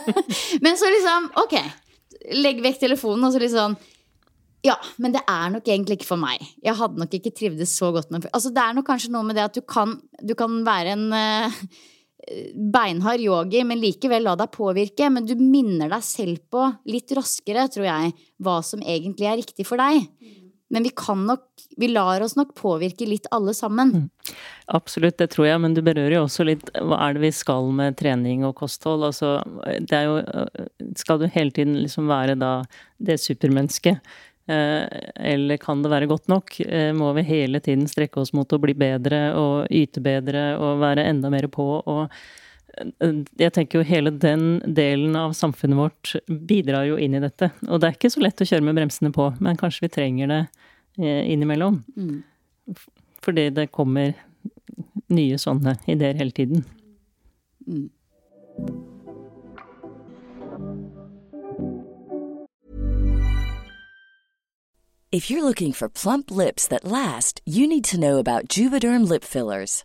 men så liksom, ok, legg vekk telefonen, og så sånn ja, men det er nok egentlig ikke for meg. Jeg hadde nok ikke trivdes så godt med Altså, Det er nok kanskje noe med det at du kan, du kan være en uh, beinhard yogi, men likevel la deg påvirke. Men du minner deg selv på litt raskere, tror jeg, hva som egentlig er riktig for deg. Men vi kan nok Vi lar oss nok påvirke litt alle sammen. Mm. Absolutt, det tror jeg, men du berører jo også litt hva er det vi skal med trening og kosthold? Altså, det er jo Skal du hele tiden liksom være da det supermennesket? Eller kan det være godt nok? Må vi hele tiden strekke oss mot å bli bedre og yte bedre og være enda mer på? og jeg tenker jo hele den delen av samfunnet vårt bidrar jo inn i dette. Og det er ikke så lett å kjøre med bremsene på, men kanskje vi trenger det innimellom. Mm. Fordi det kommer nye sånne ideer hele tiden. Mm. If you're looking for plump lips that last, you need to know about Juvederm lip fillers.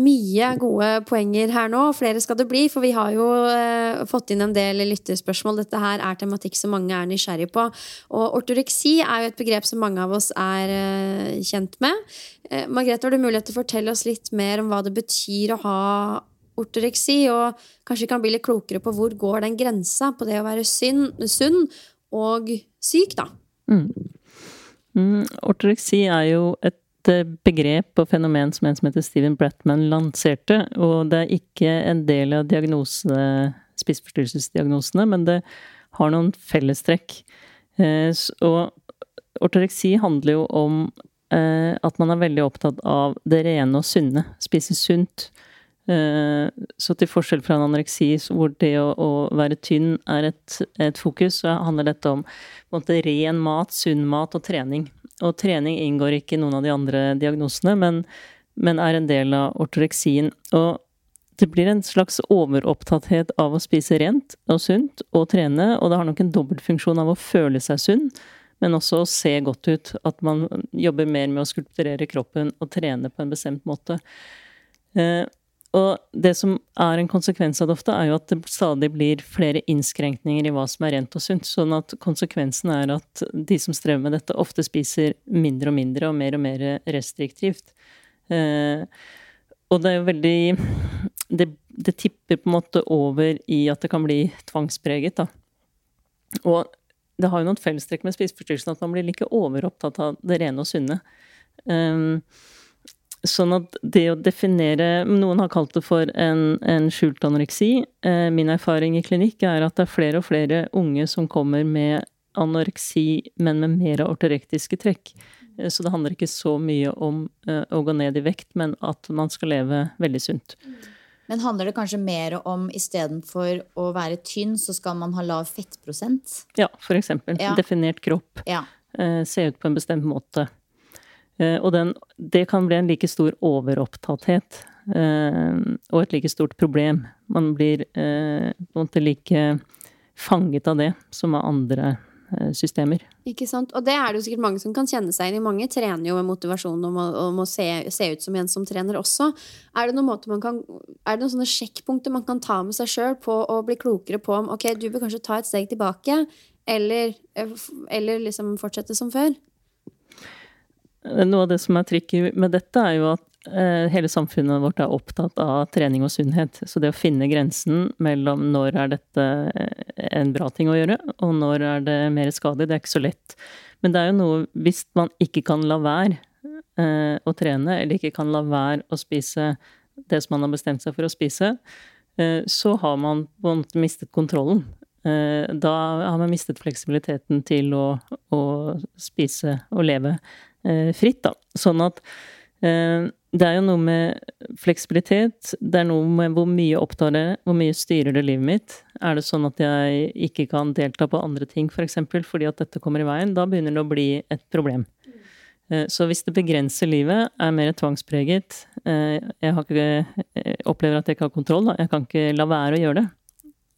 Mye gode poenger her nå, flere skal det bli, for vi har jo eh, fått inn en del lyttespørsmål. Dette her er tematikk som mange er nysgjerrig på. Og ortoreksi er jo et begrep som mange av oss er eh, kjent med. Eh, Margrethe, har du mulighet til å fortelle oss litt mer om hva det betyr å ha ortoreksi, og kanskje vi kan bli litt klokere på hvor går den grensa på det å være sunn, sunn og syk, da? Mm. Mm, ortoreksi er jo et begrep og fenomen som en som heter Steven Bratman lanserte. Og det er ikke en del av spiseforstyrrelsesdiagnosene, men det har noen fellestrekk. Eh, og ortoreksi handler jo om eh, at man er veldig opptatt av det rene og sunne. Spise sunt. Så til forskjell fra en anoreksi, hvor det å, å være tynn er et, et, fokus, så handler dette om måte, ren mat, sunn mat og trening. Og trening inngår ikke i noen av de andre diagnosene, men, men er en del av ortoreksien. Og det blir en slags overopptatthet av å spise rent og sunt og trene, og det har nok en dobbeltfunksjon av å føle seg sunn, men også å se godt ut. At man jobber mer med å skulpturere kroppen og trene på en bestemt måte. Eh, og det som er en konsekvens av det ofte, er jo at det stadig blir flere innskrenkninger i hva som er rent og sunt. Sånn at konsekvensen er at de som strever med dette, ofte spiser mindre og mindre og mer og mer restriktivt. Eh, og det er jo veldig det, det, tipper på en måte over i at det kan bli tvangspreget, da. Og det har jo noen fellestrekk med spiseforstyrrelsen at man blir like overopptatt av det rene og sunne. Um, Sånn at det å definere Noen har kalt det for en, en skjult anoreksi. Eh, min erfaring i klinikk er at det er flere og flere unge som kommer med anoreksi, men med mer ortorektiske trekk. Eh, så det handler ikke så mye om eh, å gå ned i vekt, men at man skal leve veldig sunt. Men handler det kanskje mer om istedenfor å være tynn, så skal man ha lav fettprosent? Ja, for eksempel. Ja. Definert kropp. Ja. Se ut på en bestemt måte. Eh, og den, det kan bli en like stor overopptatthet og et like stort problem. Man blir på en måte like fanget av det som av andre systemer. Ikke sant? Og det er det jo sikkert mange som kan kjenne seg inn i. Mange trener jo med motivasjon om å, om å se, se, ut som en som trener også. Er det noen, måte man kan, er det noen sånne sjekkpunkter man kan ta med seg sjøl på å bli klokere på om ok, du bør kanskje ta et steg tilbake, eller, eller liksom fortsette som før? Noe av det som er tricky med dette, er jo at Eh, hele samfunnet vårt er opptatt av trening og sunnhet. Så det å finne grensen mellom når er dette en bra ting å gjøre, og når er det mer skadelig, det er ikke så lett. Men det er jo noe Hvis man ikke kan la være eh, å trene, eller ikke kan la være å spise det som man har bestemt seg for å spise, eh, så har man på en måte mistet kontrollen. Da har man mistet fleksibiliteten til å, å spise og leve fritt, da. Sånn at det er jo noe med fleksibilitet. Det er noe med hvor mye opptar det, hvor mye styrer det livet mitt. Er det sånn at jeg ikke kan delta på andre ting, f.eks. For eksempel, fordi at dette kommer i veien, da begynner det å bli et problem. Eh, så hvis det begrenser livet, er mer tvangspreget Jeg har ikke, jeg opplever at jeg ikke har kontroll, da. jeg kan ikke la være å gjøre det.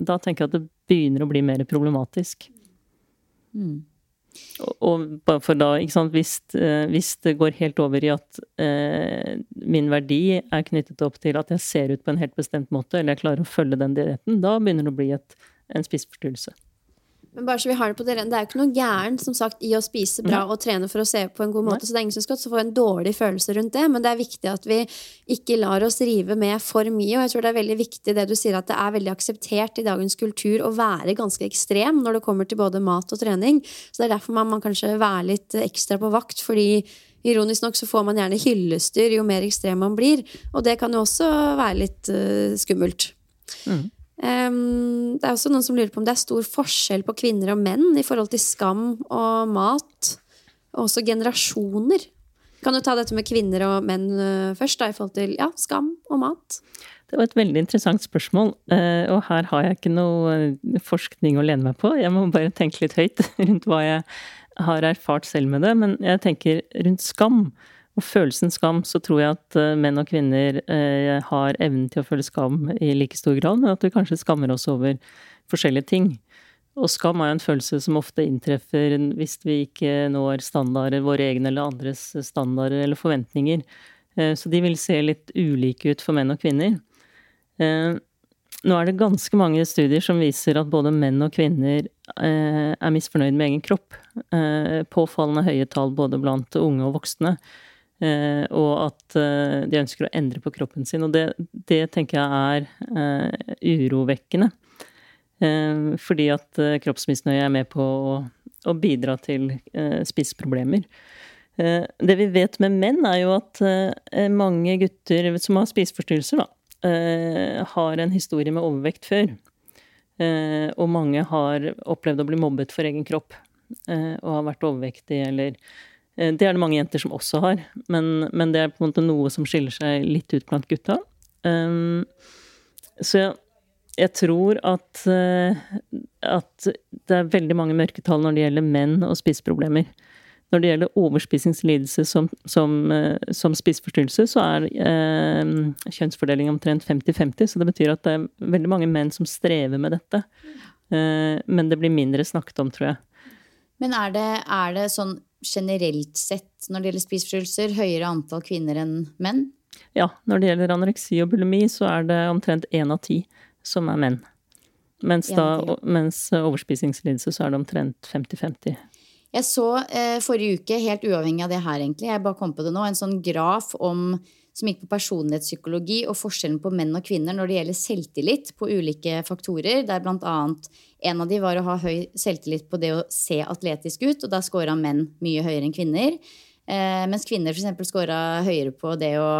Da tenker jeg at det begynner å bli mer problematisk. Mm. Og for da, ikke sant, hvis, eh, hvis, det går helt over i at eh, min verdi er knyttet opp til at jeg ser ut på en helt bestemt måte, eller jeg klarer å følge den dietten, da begynner det å bli et, en spiseforstyrrelse. Men bare så vi har Det på det, det er jo ikke noe gærent som sagt, i å spise bra og trene for å se på en god måte. Nei. Så det er ingen som skal få en dårlig følelse rundt det. Men det er viktig at vi ikke lar oss rive med for mye. Og jeg tror det er veldig viktig det du sier, at det er veldig akseptert i dagens kultur å være ganske ekstrem når det kommer til både mat og trening. Så det er derfor man, man kanskje være litt ekstra på vakt. fordi Ironisk nok så får man gjerne hyllestyr jo mer ekstrem man blir. Og det kan jo også være litt uh, skummelt. Mm. Um, det er også noen som lurer på om det er stor forskjell på kvinner og menn i forhold til skam og mat. Og også generasjoner. Kan du ta dette med kvinner og menn uh, først, da, i forhold til ja, skam og mat? Det var et veldig interessant spørsmål, uh, og her har jeg ikke noe uh, forskning å lene meg på. Jeg må bare tenke litt høyt rundt hva jeg har erfart selv med det. Men jeg tenker rundt skam og følelsen skam, så tror jeg at eh, menn og kvinner eh, har evnen til å føle skam i like stor grad, men at vi kanskje skammer oss over forskjellige ting. Og skam er en følelse som ofte inntreffer hvis vi ikke når standarder, våre egne eller andres standarder eller forventninger. Eh, så de vil se litt ulike ut for menn og kvinner. Nå er det ganske mange studier som viser at både menn og kvinner er misfornøyd med egen kropp. Påfallende høye tall både blant unge og voksne. Eh, og at eh, de ønsker å endre på kroppen sin. Og det, det tenker jeg er eh, urovekkende. Fordi at kroppsmisnøye er med på å, å bidra til spiseproblemer. Det vi vet med menn, er jo at mange gutter som har spiseforstyrrelser, da, har en historie med overvekt før. Og mange har opplevd å bli mobbet for egen kropp og har vært overvektig eller det er det mange jenter som også har, men, men, det er på en måte noe som skiller seg litt ut blant gutta. Um, så jeg, jeg tror at, uh, at det er veldig mange mørketall når det gjelder menn og spiseproblemer. Når det gjelder overspisingslidelse som, som, uh, som spiseforstyrrelse, så er uh, kjønnsfordeling omtrent 50-50. Så det betyr at det er veldig mange menn som strever med dette. men det blir mindre snakket om, tror jeg. Men er det, er det sånn generelt sett når det gjelder spiseforstyrrelser, høyere antall kvinner enn menn? Ja, når det gjelder anoreksi og bulimi, så er det omtrent én av ti som er menn. Mens, da, mens overspisingslidelse så er det omtrent 50-50. Jeg så eh, forrige uke, helt uavhengig av det her, egentlig, jeg bare kom på det nå, en sånn graf om som gikk på personlighetspsykologi og forskjellen på menn og kvinner når det gjelder selvtillit på ulike faktorer, der annet en av de var å ha høy selvtillit på det å se atletisk ut, og da scora menn mye høyere enn kvinner. Eh, mens kvinner f.eks. scora høyere på det å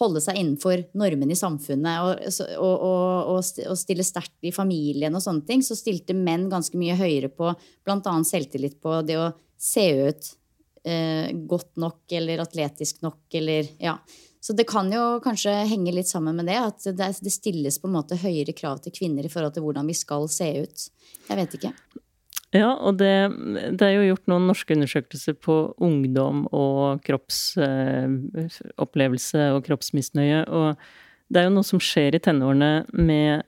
holde seg innenfor normene i samfunnet og, og, og, og stille sterkt i familien og sånne ting, så stilte menn ganske mye høyere på bl.a. selvtillit på det å se ut eh, godt nok eller atletisk nok eller ja. Så det kan jo kanskje henge litt sammen med det. At det stilles på en måte høyere krav til kvinner i forhold til hvordan vi skal se ut. Jeg vet ikke. Ja, og det, det, er jo gjort noen norske undersøkelser på ungdom og kroppsopplevelse eh, og kroppsmisnøye. Og det er jo noe som skjer i tenårene med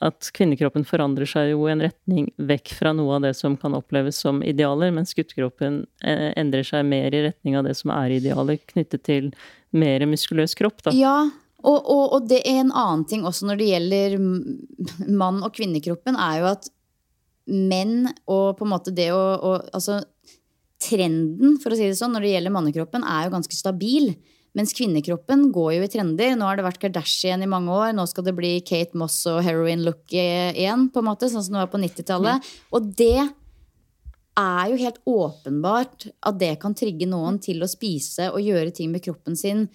at kvinnekroppen forandrer seg jo i en retning vekk fra noe av det som kan oppleves som idealer, mens guttekroppen eh, endrer seg mer i retning av det som er idealer, knyttet til mer muskuløs kropp, da. Ja, og, og, og det er en annen ting også når det gjelder mann- og kvinnekroppen, er jo at menn og på en måte det å, Altså trenden, for å si det sånn, når det gjelder mannekroppen, er jo ganske stabil. Mens kvinnekroppen går jo i trender. Nå har det vært Kardashian i mange år. Nå skal det bli Kate Moss og heroin look igjen, på en måte, sånn som det var på 90-tallet. Mm. Og det er jo helt åpenbart at det kan trigge noen til å spise og gjøre ting med kroppen sin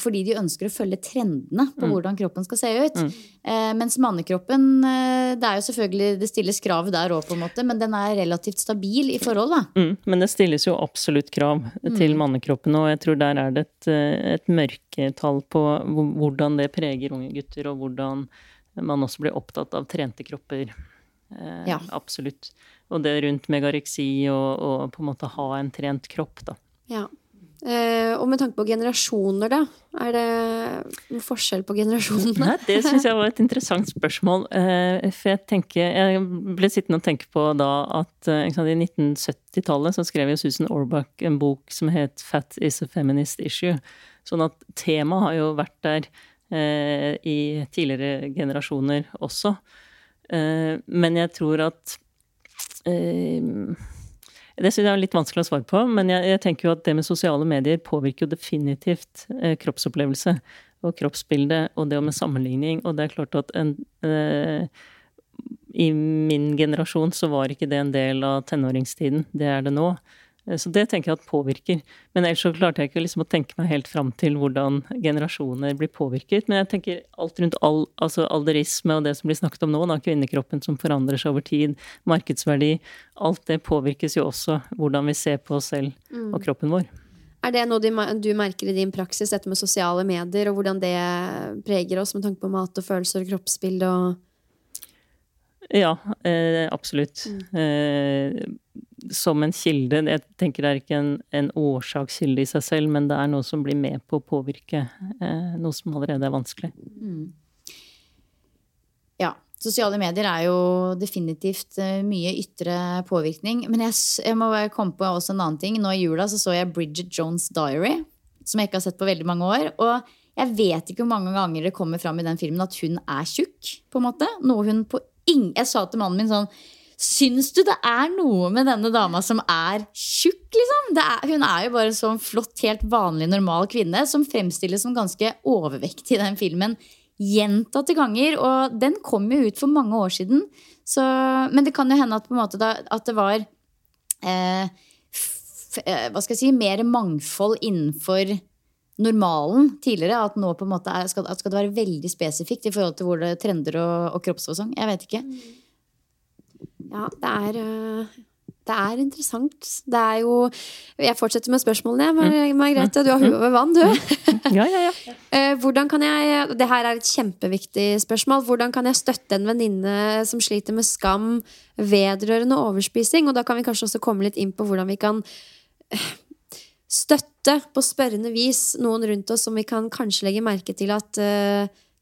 fordi de ønsker å følge trendene på mm. hvordan kroppen skal se ut. Mm. Eh, mens mannekroppen eh, Det er jo selvfølgelig, det stilles krav der òg, men den er relativt stabil i forhold. da. Mm. Men det stilles jo absolutt krav til mm. mannekroppen, og jeg tror der er det et, et mørketall på hvordan det preger unge gutter, og hvordan man også blir opptatt av trente kropper. Eh, ja. Absolutt. Og det rundt megareksi og, og på en måte ha en trent kropp, da. Ja. Eh, og med tanke på generasjoner, da. Er det noen forskjell på generasjonene? Nei, det syns jeg var et interessant spørsmål. Eh, for jeg tenker Jeg ble sittende og tenke på da at eh, sant, i 1970-tallet så skrev jo Susan Orbach en bok som het 'Fat is a feminist issue'. Sånn at temaet har jo vært der eh, i tidligere generasjoner også. Eh, men jeg tror at eh, det synes jeg er litt vanskelig å svare på, men jeg, jeg, tenker jo at det med sosiale medier påvirker jo definitivt eh, kroppsopplevelse og kroppsbilde og det med sammenligning. Og det er klart at en, eh, i min generasjon så var ikke det en del av tenåringstiden. Det er det nå. Eh, så det tenker jeg at påvirker. Men ellers så klarte jeg ikke liksom å tenke meg helt fram til hvordan generasjoner blir påvirket. Men jeg tenker alt rundt all, altså alderisme og det som blir snakket om nå, da, kvinnekroppen som forandrer seg over tid, markedsverdi, alt det påvirkes jo også hvordan vi ser på oss selv mm. og kroppen vår. Er det noe du merker i din praksis, dette med sosiale medier, og hvordan det preger oss med tanke på mat og følelser og kroppsbilde og ja, eh, absolutt. Mm. Eh, som en kilde. Jeg tenker det er ikke en, en, årsakskilde i seg selv, men det er noe som blir med på å påvirke eh, noe som allerede er vanskelig. Mm. Ja. Sosiale medier er jo definitivt eh, mye ytre påvirkning. Men jeg, jeg må komme på også en annen ting. Nå i jula så, så jeg Bridget Jones' Diary, som jeg ikke har sett på veldig mange år. Og jeg vet ikke hvor mange ganger det kommer fram i den filmen at hun er tjukk. på en måte. Noe hun på ing Jeg sa til mannen min sånn Syns du det er noe med denne dama som er tjukk, liksom? Er, hun er jo bare en sånn flott, helt vanlig, normal kvinne som fremstilles som ganske overvektig i den filmen gjentatte ganger. Og den kom jo ut for mange år siden. Så, men det kan jo hende at, da, at det var eh, f, eh, Hva skal jeg si Mer mangfold innenfor normalen tidligere. At nå på en måte er, skal, skal, det være veldig spesifikt i forhold til hvor det trender og, og kroppsfasong. Jeg vet ikke. Mm. Ja, det er øh, det er interessant. Det er jo Jeg fortsetter med spørsmålene, mm. Margrethe. Du har huet over vann, du. Ja, ja, ja. Eh, hvordan kan jeg Det her er et kjempeviktig spørsmål. Hvordan kan jeg støtte en venninne som sliter med skam vedrørende overspising? Og da kan vi kanskje også komme litt inn på hvordan vi kan eh, støtte på spørrende vis noen rundt oss som vi kan kanskje legge merke til at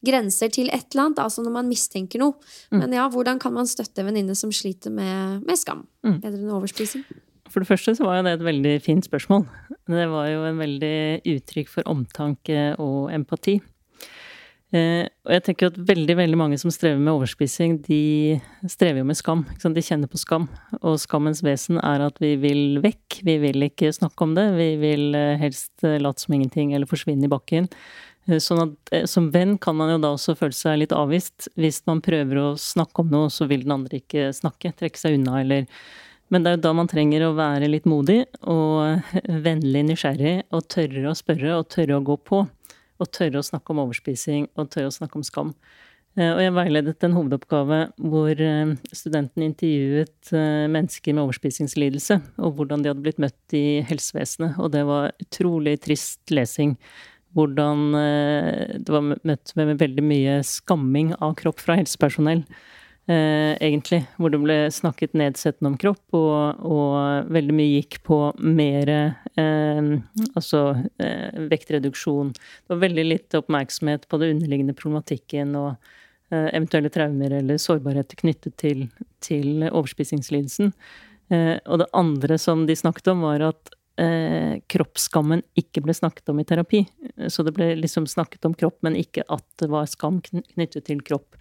grenser til et eller annet, altså når man mistenker noe. Mm. Men ja, hvordan kan man støtte en venninne som sliter med, med skam? Mm. Bedre enn overspising? For det første så var jo det et veldig fint spørsmål. Det var jo en veldig uttrykk for omtanke og empati. Eh, og jeg tenker at veldig veldig mange som strever med overspising, de strever jo med skam. De kjenner på skam. Og skammens vesen er at vi vil vekk. Vi vil ikke snakke om det. Vi vil eh, helst late som ingenting eller forsvinne i bakken. Eh, sånn at eh, som venn kan man jo da også føle seg litt avvist. Hvis man prøver å snakke om noe, så vil den andre ikke snakke, trekke seg unna eller Men det er jo da man trenger å være litt modig og vennlig nysgjerrig og tørre å spørre og tørre å gå på. Og tørre å snakke om overspising og tørre å snakke om skam. Eh, og jeg veiledet en hovedoppgave hvor studenten intervjuet mennesker med overspisingslidelse, og hvordan de hadde blitt møtt i helsevesenet. Og det var utrolig trist lesing hvordan eh, det var møtt med veldig mye skamming av kropp fra helsepersonell. eh, egentlig. Hvor det ble snakket nedsettende om kropp, og, og veldig mye gikk på mer eh, altså vektreduksjon. Det var veldig litt oppmerksomhet på det underliggende problematikken og eventuelle traumer eller sårbarheter knyttet til, til overspisingslidelsen. Og det andre som de snakket om, var at eh, kroppsskammen ikke ble snakket om i terapi. Så det ble liksom snakket om kropp, men ikke at det var skam knyttet til kropp.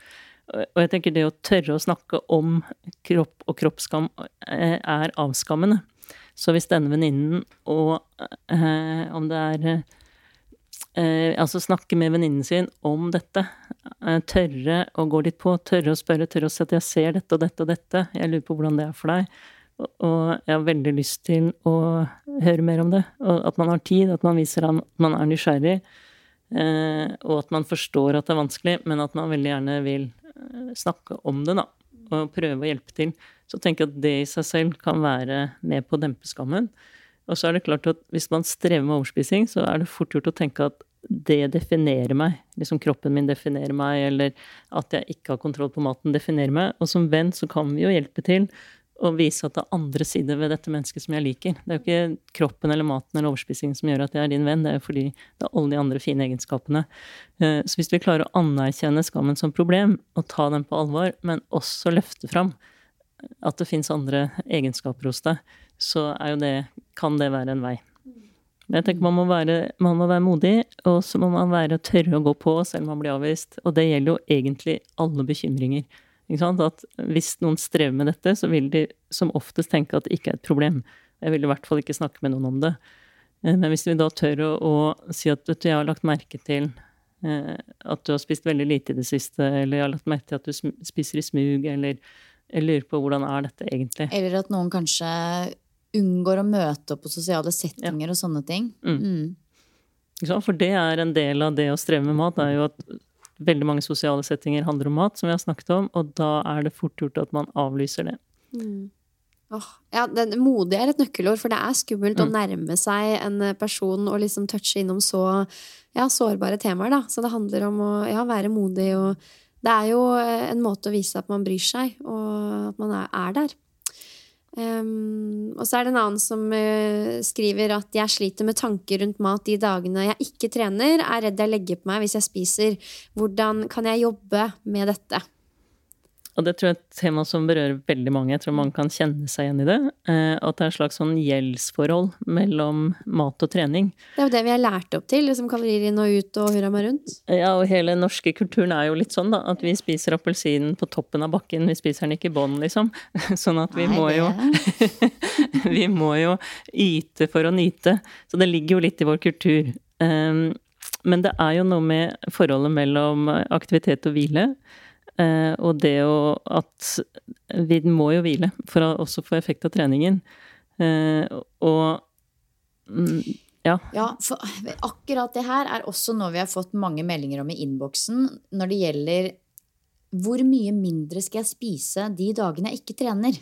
Og jeg tenker det å tørre å snakke om kropp og kroppsskam eh, er avskammende. Så hvis denne venninnen og eh, om det er eh, Altså snakke med venninnen sin om dette. Eh, tørre å gå litt på, tørre å spørre, tørre å si at 'jeg ser dette og dette og dette', jeg lurer på hvordan det er for deg. Og jeg har veldig lyst til å høre mer om det. Og at man har tid, at man viser at man er nysgjerrig. Eh, og at man forstår at det er vanskelig, men at man veldig gjerne vil eh, snakke om det, da. Og prøve å hjelpe til. Så tenker jeg at det i seg selv kan være med på å dempe skammen. Og så er det klart at hvis man strever med overspising, så er det fort gjort å tenke at det definerer meg. Liksom kroppen min definerer meg, eller at jeg ikke har kontroll på maten definerer meg. Og som venn så kan vi jo hjelpe til og vise at det er andre sider ved dette mennesket som jeg liker. Det er jo ikke kroppen eller maten eller overspisingen som gjør at jeg er din venn, det er jo fordi det er alle de andre fine egenskapene. Eh, så hvis vi klarer å anerkjenne skammen som problem, og ta den på alvor, men også løfte fram at det fins andre egenskaper hos deg, så det, kan det være en vei. Men jeg tenker man må, være, man må være modig, og så må man være tørre å gå på selv om man blir avvist. Og det gjelder jo egentlig alle bekymringer. At hvis noen strever med dette, så vil de som oftest tenke at det ikke er et problem. Jeg vil i hvert fall ikke snakke med noen om det. Eh, men hvis vi da tør å, å si at vet du, jeg har lagt merke til eh, at du har spist veldig lite i det siste, eller jeg har lagt merke til at du spiser i smug, eller jeg lurer på hvordan er dette egentlig. Eller at noen kanskje unngår å møte opp på sosiale settinger ja. og sånne ting. Mm. Mm. For det er en del av det å streve med mat, er jo at veldig mange sosiale settinger handler om mat, som vi har snakket om, og da er det fort gjort at man avlyser det. Mm. Oh, ja, den, modig er et nøkkelord, for det er skummelt mm. å nærme seg en person og liksom touche innom så ja, sårbare temaer. Da. Så det handler om å ja, være modig, og det er jo en måte å vise at man bryr seg, og at man er, er der. Um, og så er det en annen som uh, skriver at jeg sliter med tanker rundt mat de dagene jeg ikke trener, er redd jeg legger på meg hvis jeg spiser. Hvordan kan jeg jobbe med dette? Og det tror jeg er et tema som berører veldig mange. Jeg tror mange kan kjenne seg igjen i det. Eh, at det er et slags sånn gjeldsforhold mellom mat og trening. Det er jo det vi er lært opp til. liksom Kalorier inn og ut og hurra meg rundt. Ja, og hele den norske kulturen er jo litt sånn, da. At vi spiser appelsinen på toppen av bakken. Vi spiser den ikke i bånn, liksom. Sånn at vi Nei, må jo Vi må jo yte for å nyte. Så det ligger jo litt i vår kultur. Ehm, men det er jo noe med forholdet mellom aktivitet og hvile. Eh, og det å at vi må jo hvile for å også få effekt av treningen. Eh, og mm, ja. ja. Akkurat det her er også noe vi har fått mange meldinger om i innboksen når det gjelder hvor mye mindre skal jeg spise de dagene jeg ikke trener?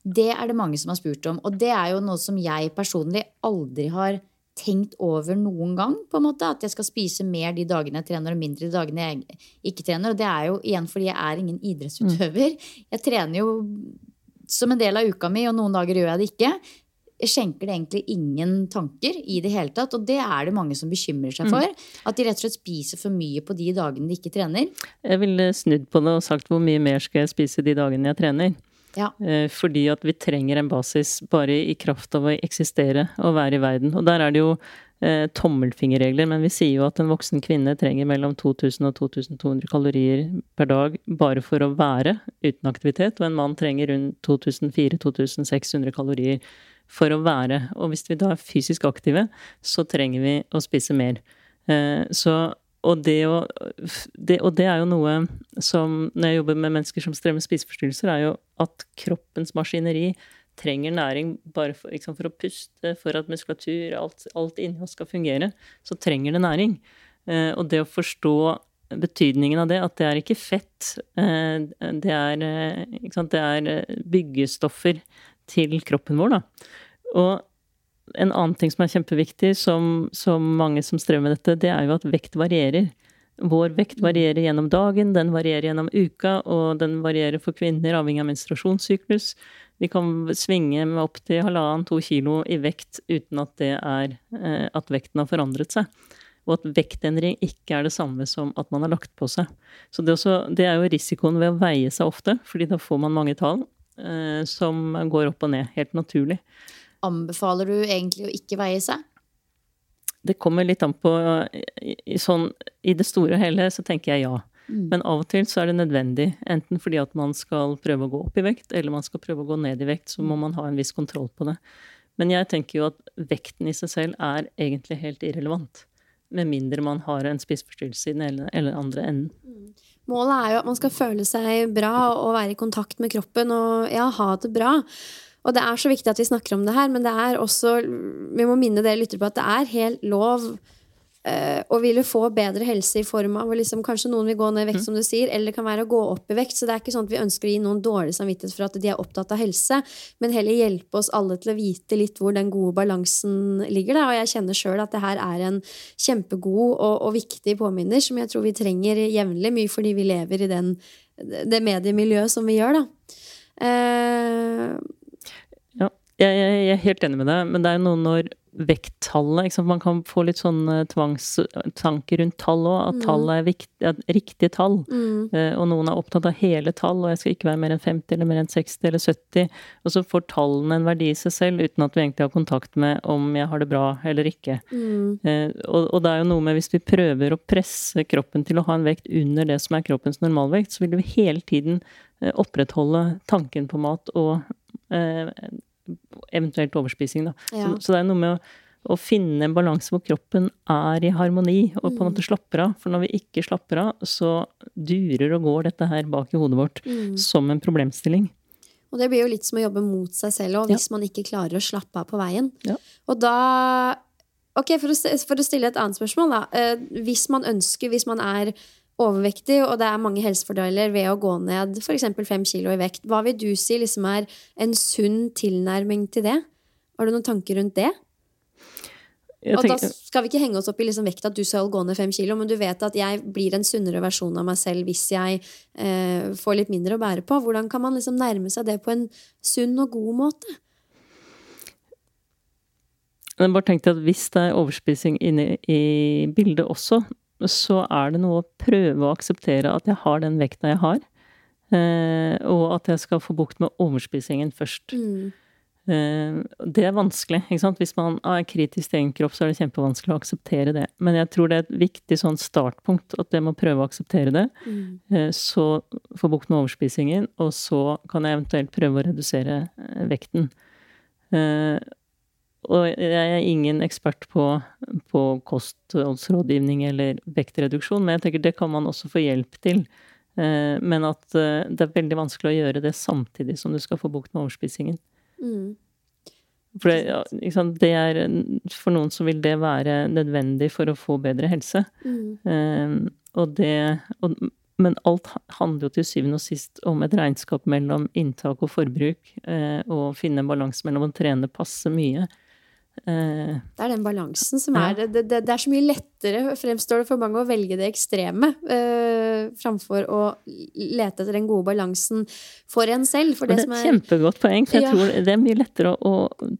Det er det mange som har spurt om. Og det er jo noe som jeg personlig aldri har tenkt over noen gang. på en måte, At jeg skal spise mer de dagene jeg trener, og mindre de dagene jeg ikke trener. Og det er jo igjen fordi jeg er ingen idrettsutøver. Jeg trener jo som en del av uka mi, og noen dager gjør jeg det ikke. Jeg skjenker det egentlig ingen tanker i det hele tatt. Og det er det mange som bekymrer seg for. Mm. At de rett og slett spiser for mye på de dagene de ikke trener. Jeg ville snudd på det og sagt hvor mye mer skal jeg spise de dagene jeg trener. Ja. Eh, fordi at vi trenger en basis bare i kraft av å eksistere og være i verden. Og der er det jo eh, tommelfingerregler, men vi sier jo at en voksen kvinne trenger mellom 2000 og 2200 kalorier per dag bare for å være uten aktivitet, og en mann trenger rundt 2400-2600 kalorier for å være. Og hvis vi da er fysisk aktive, så trenger vi å spise mer. Eh, så og det, å, det, og det, er jo noe som Når jeg jobber med mennesker som strever med spiseforstyrrelser, er jo at kroppens maskineri trenger næring bare for, liksom for å puste, for at muskulatur, alt, alt inni oss skal fungere. Så trenger det næring. Eh, og det å forstå betydningen av det, at det er ikke fett, eh, det er, ikke sant, det er byggestoffer til kroppen vår, da. Og en annen ting som er kjempeviktig, som, som, mange som strever med dette, det er jo at vekt varierer. vår vekt varierer gjennom dagen, den varierer gjennom uka, og den varierer for kvinner avhengig av menstruasjonssyklus. Vi kan svinge med opptil halvannen-to kilo i vekt uten at, det er, eh, at vekten har forandret seg. Og at vektendring ikke er det samme som at man har lagt på seg. Så det, også, det er jo risikoen ved å veie seg ofte, fordi da får man mange tall eh, som går opp og ned, helt naturlig. Anbefaler du egentlig å ikke veie seg? Det kommer litt an på i, i, sånn, I det store og hele så tenker jeg ja. Mm. Men av og til så er det nødvendig. Enten fordi at man skal prøve å gå opp i vekt, eller man skal prøve å gå ned i vekt. Så må man ha en viss kontroll på det. Men jeg tenker jo at vekten i seg selv er egentlig helt irrelevant. Med mindre man har en spiseforstyrrelse i den ene eller andre enden. Mm. Målet er jo at man skal føle seg bra og være i kontakt med kroppen og ja, ha det bra. Og det er så viktig at vi snakker om det her, men det er også Vi må minne dere lyttere på at det er helt lov uh, å ville få bedre helse i form av liksom, Kanskje noen vil gå ned i vekt, mm. som du sier, eller det kan være å gå opp i vekt. Så det er ikke sånn at vi ønsker å gi noen dårlig samvittighet for at de er opptatt av helse, men heller hjelpe oss alle til å vite litt hvor den gode balansen ligger. Da. Og jeg kjenner sjøl at det her er en kjempegod og, og viktig påminner som jeg tror vi trenger jevnlig, mye fordi vi lever i den, det mediemiljøet som vi gjør, da. Uh, jeg, jeg, jeg, er helt enig med deg, men det er noe når vekttallet Man kan få litt sånne tvangstanker rundt tall òg, at mm. tallet er, viktig, er riktige tall. Mm. Eh, og noen er opptatt av hele tall, og jeg skal ikke være mer enn 50 eller mer enn 60 eller 70. Og så får tallene en verdi i seg selv, uten at vi egentlig har kontakt med om jeg har det bra eller ikke. Mm. Eh, og, og, det er jo noe med hvis vi prøver å presse kroppen til å ha en vekt under det som er kroppens normalvekt, så vil vi hele tiden eh, opprettholde tanken på mat og eh, eventuelt overspising, da. Ja. Så, så, det er noe med å, å finne en balanse hvor kroppen er i harmoni og på en måte mm. slapper av. For når vi ikke slapper av, så durer og går dette her bak i hodet vårt mm. som en problemstilling. Og det blir jo litt som å jobbe mot seg selv òg, hvis ja. man ikke klarer å slappe av på veien. Ja. Og da Ok, for å, for å, stille et annet spørsmål, da. Eh, hvis man ønsker, hvis man er overvektig, og det er mange helsefordeler ved å gå ned f.eks. fem kilo i vekt. Hva vil du si liksom er en sunn tilnærming til det? Har du noen tanker rundt det? og da skal vi ikke henge oss opp i liksom vekta at du skal gå ned fem kilo, men du vet at jeg blir en sunnere versjon av meg selv hvis jeg eh, får litt mindre å bære på. Hvordan kan man liksom nærme seg det på en sunn og god måte? Jeg bare tenkte at Hvis det er overspising inne i bildet også, så er det noe å prøve å akseptere at jeg har den vekta jeg har. Eh, og at jeg skal få bukt med overspisingen først. Mm. Eh, det er vanskelig. ikke sant? Hvis man er kritisk til egen kropp, så er det kjempevanskelig å akseptere det. Men jeg tror det er et viktig sånn startpunkt, at jeg må prøve å akseptere det. Mm. Eh, så få bukt med overspisingen, og så kan jeg eventuelt prøve å redusere eh, vekten. Eh, og jeg er ingen ekspert på, på kostholdsrådgivning eller vektreduksjon, men jeg tenker det kan man også få hjelp til. Eh, men at eh, det er veldig vanskelig å gjøre det samtidig som du skal få bukt med overspisingen. Mm. For det, det, er For noen så vil det være nødvendig for å få bedre helse. Mm. Eh, og det og, Men alt handler jo til syvende og sist om et regnskap mellom inntak og forbruk. Og finne en balanse mellom å trene passe mye Eh, det er den balansen som er det, det, det, er så mye lettere, fremstår det for mange, å velge det ekstreme uh, framfor å lete etter den gode balansen for en selv. For det, det er et kjempegodt poeng, for jeg ja. tror det er mye lettere å,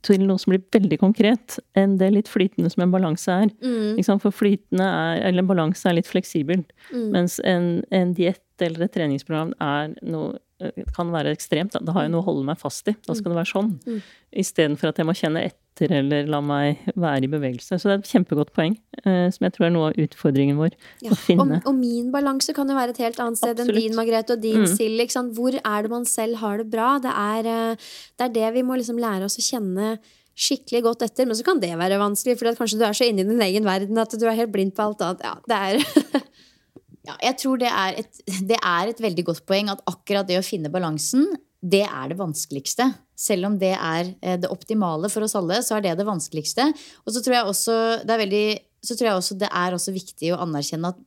til noe som blir veldig konkret, enn det litt flytende som en balanse er. Mm. For flytende er, eller en balanse er litt fleksibelt, mm. mens en, en diett eller et treningsprogram er noe kan være ekstremt. Da har jeg noe å holde meg fast i. Da skal det være sånn. Mm. Istedenfor at jeg må kjenne etter eller la meg være i bevegelse. Så det er et kjempegodt poeng, eh, som jeg tror er noe av utfordringen vår. Ja, å finne. Og, og, min balanse kan jo være et helt annet sted Absolutt. enn din, Margrethe, og din, mm. Silje. Hvor er det man selv har det bra? Det er eh, det, er det vi må liksom lære oss å kjenne skikkelig godt etter. Men så kan det være vanskelig, for kanskje du er så inne i din egen verden at du er helt blind på alt annet. Ja, det er Ja, jeg tror det er, et, det er, et, veldig godt poeng at akkurat det å finne balansen, det er det vanskeligste. Selv om det er eh, det optimale for oss alle, så er det det vanskeligste. Og så tror jeg også det er, veldig, så tror jeg også det er også viktig å anerkjenne at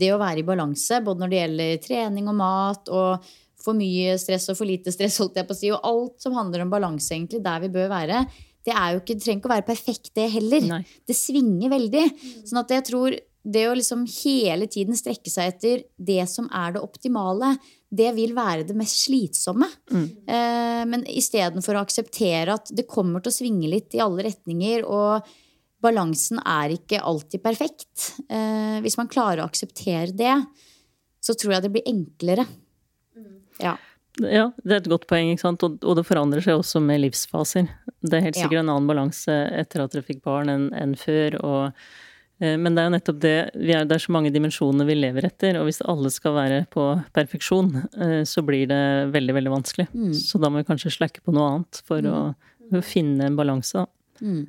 det å være i balanse, både når det gjelder trening og mat og for mye stress og for lite stress, holdt jeg på å si, og alt som handler om balanse, egentlig, der vi bør være, det, er jo ikke, trenger ikke å være perfekt, det heller. Nei. Det svinger veldig. Sånn at jeg tror det å liksom hele tiden strekke seg etter det som er det optimale, det vil være det mest slitsomme. Mm. Eh, men istedenfor å akseptere at det kommer til å svinge litt i alle retninger, og balansen er ikke alltid perfekt eh, Hvis man klarer å akseptere det, så tror jeg det blir enklere. Ja. Ja, det er et godt poeng, ikke sant. Og, og det forandrer seg også med livsfaser. Det er helt sikkert Ja. en annen balanse etter at dere fikk barn enn før. og men det er jo nettopp det vi er, Det er så mange dimensjoner vi lever etter, og hvis alle skal være på perfeksjon, eh, så blir det veldig, veldig vanskelig. Mm. Så da må vi kanskje slakke på noe annet for å, å finne en balanse. Mm.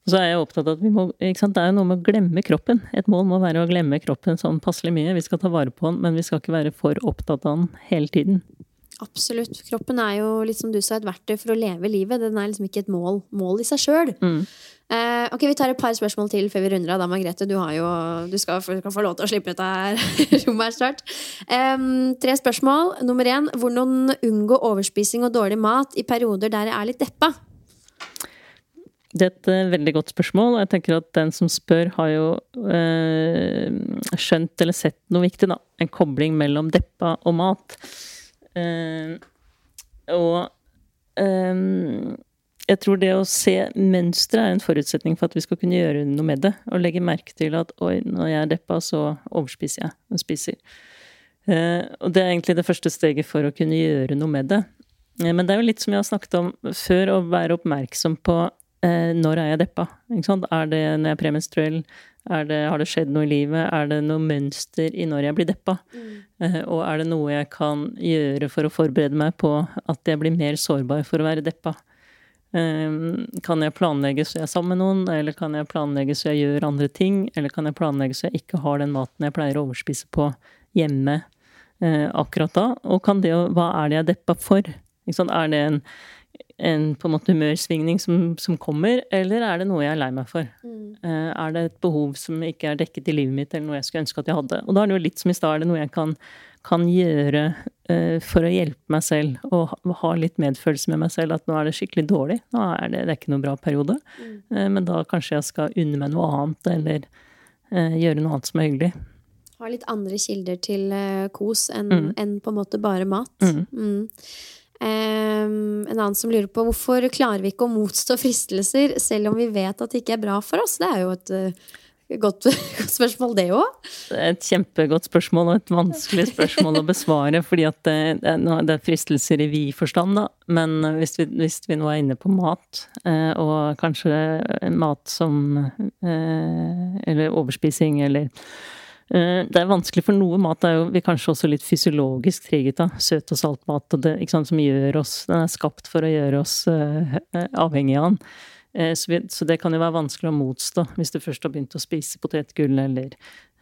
Og så er jeg opptatt av at vi må, ikke sant? Det er jo noe med å glemme kroppen. Et mål må være å glemme kroppen sånn passelig mye. Vi skal ta vare på den, men vi skal ikke være for opptatt av den hele tiden. Absolutt. Kroppen er jo, litt som du sa, et verktøy for å leve livet. Den er liksom ikke et mål, mål i seg sjøl. Mm. Eh, ok, Vi tar et par spørsmål til før vi runder av. da, Margrethe. Du, har jo, du skal, skal få lov til å slippe ut av rommet her snart. Em, tre spørsmål. Nummer én. Hvordan unngå overspising og dårlig mat i perioder der jeg er litt deppa? Det er et eh, veldig godt spørsmål, og jeg tenker at den som spør, har jo eh, skjønt eller sett noe viktig, da. En kobling mellom deppa og mat. Eh, og eh, jeg tror det å se mønstre er en forutsetning for at vi skal kunne gjøre noe med det. Og legge merke til at oi, når jeg er deppa, så overspiser jeg og spiser. Eh, og det er egentlig det første steget for å kunne gjøre noe med det. Men det er jo litt som jeg har snakket om før, å være oppmerksom på eh, når er jeg deppa? Er det når jeg er premenstruell? Er det, har det skjedd noe i livet? Er det noe mønster i når jeg blir deppa? Eh, og er det noe jeg kan gjøre for å forberede meg på at jeg blir mer sårbar for å være deppa? Eh, kan jeg planlegge så jeg er sammen med noen, eller kan jeg planlegge så jeg gjør andre ting? Eller kan jeg planlegge så jeg ikke har den maten jeg pleier å overspise på hjemme eh, akkurat da? Og kan det, hva er det jeg er deppa for? Er det en, en på en måte humørsvingning som, som kommer, eller er det noe jeg er lei meg for? Mm. er det et behov som ikke er dekket i livet mitt, eller noe jeg skulle ønske at jeg hadde? Og da er det jo litt som i stad, er det noe jeg kan, kan gjøre uh, for å hjelpe meg selv, og ha, ha litt medfølelse med meg selv, at nå er det skikkelig dårlig, nå er det, det er ikke noen bra periode, eh, men da kanskje jeg skal unne meg noe annet, eller uh, gjøre noe annet som er hyggelig. Ha litt andre kilder til eh, kos enn Mm. enn på en måte bare mat. Mm. Em, en annen som lurer på hvorfor klarer vi ikke å motstå fristelser selv om vi vet at det ikke er bra for oss? Det er jo et uh, godt, godt spørsmål, det òg. Et kjempegodt spørsmål, og et vanskelig spørsmål å besvare. fordi at det, det, det er fristelser i vid forstand, da. Men hvis vi, hvis vi nå er inne på mat, uh, og kanskje mat som uh, Eller overspising, eller eh, Det er vanskelig, for noe mat er jo vi kanskje også litt fysiologisk triget av. Søt og salt mat, og det, sant, som gjør oss Den er skapt for å gjøre oss eh, avhengig av den. Eh, Så, vi, så det kan jo være vanskelig å motstå hvis du først har begynt å spise potetgull eller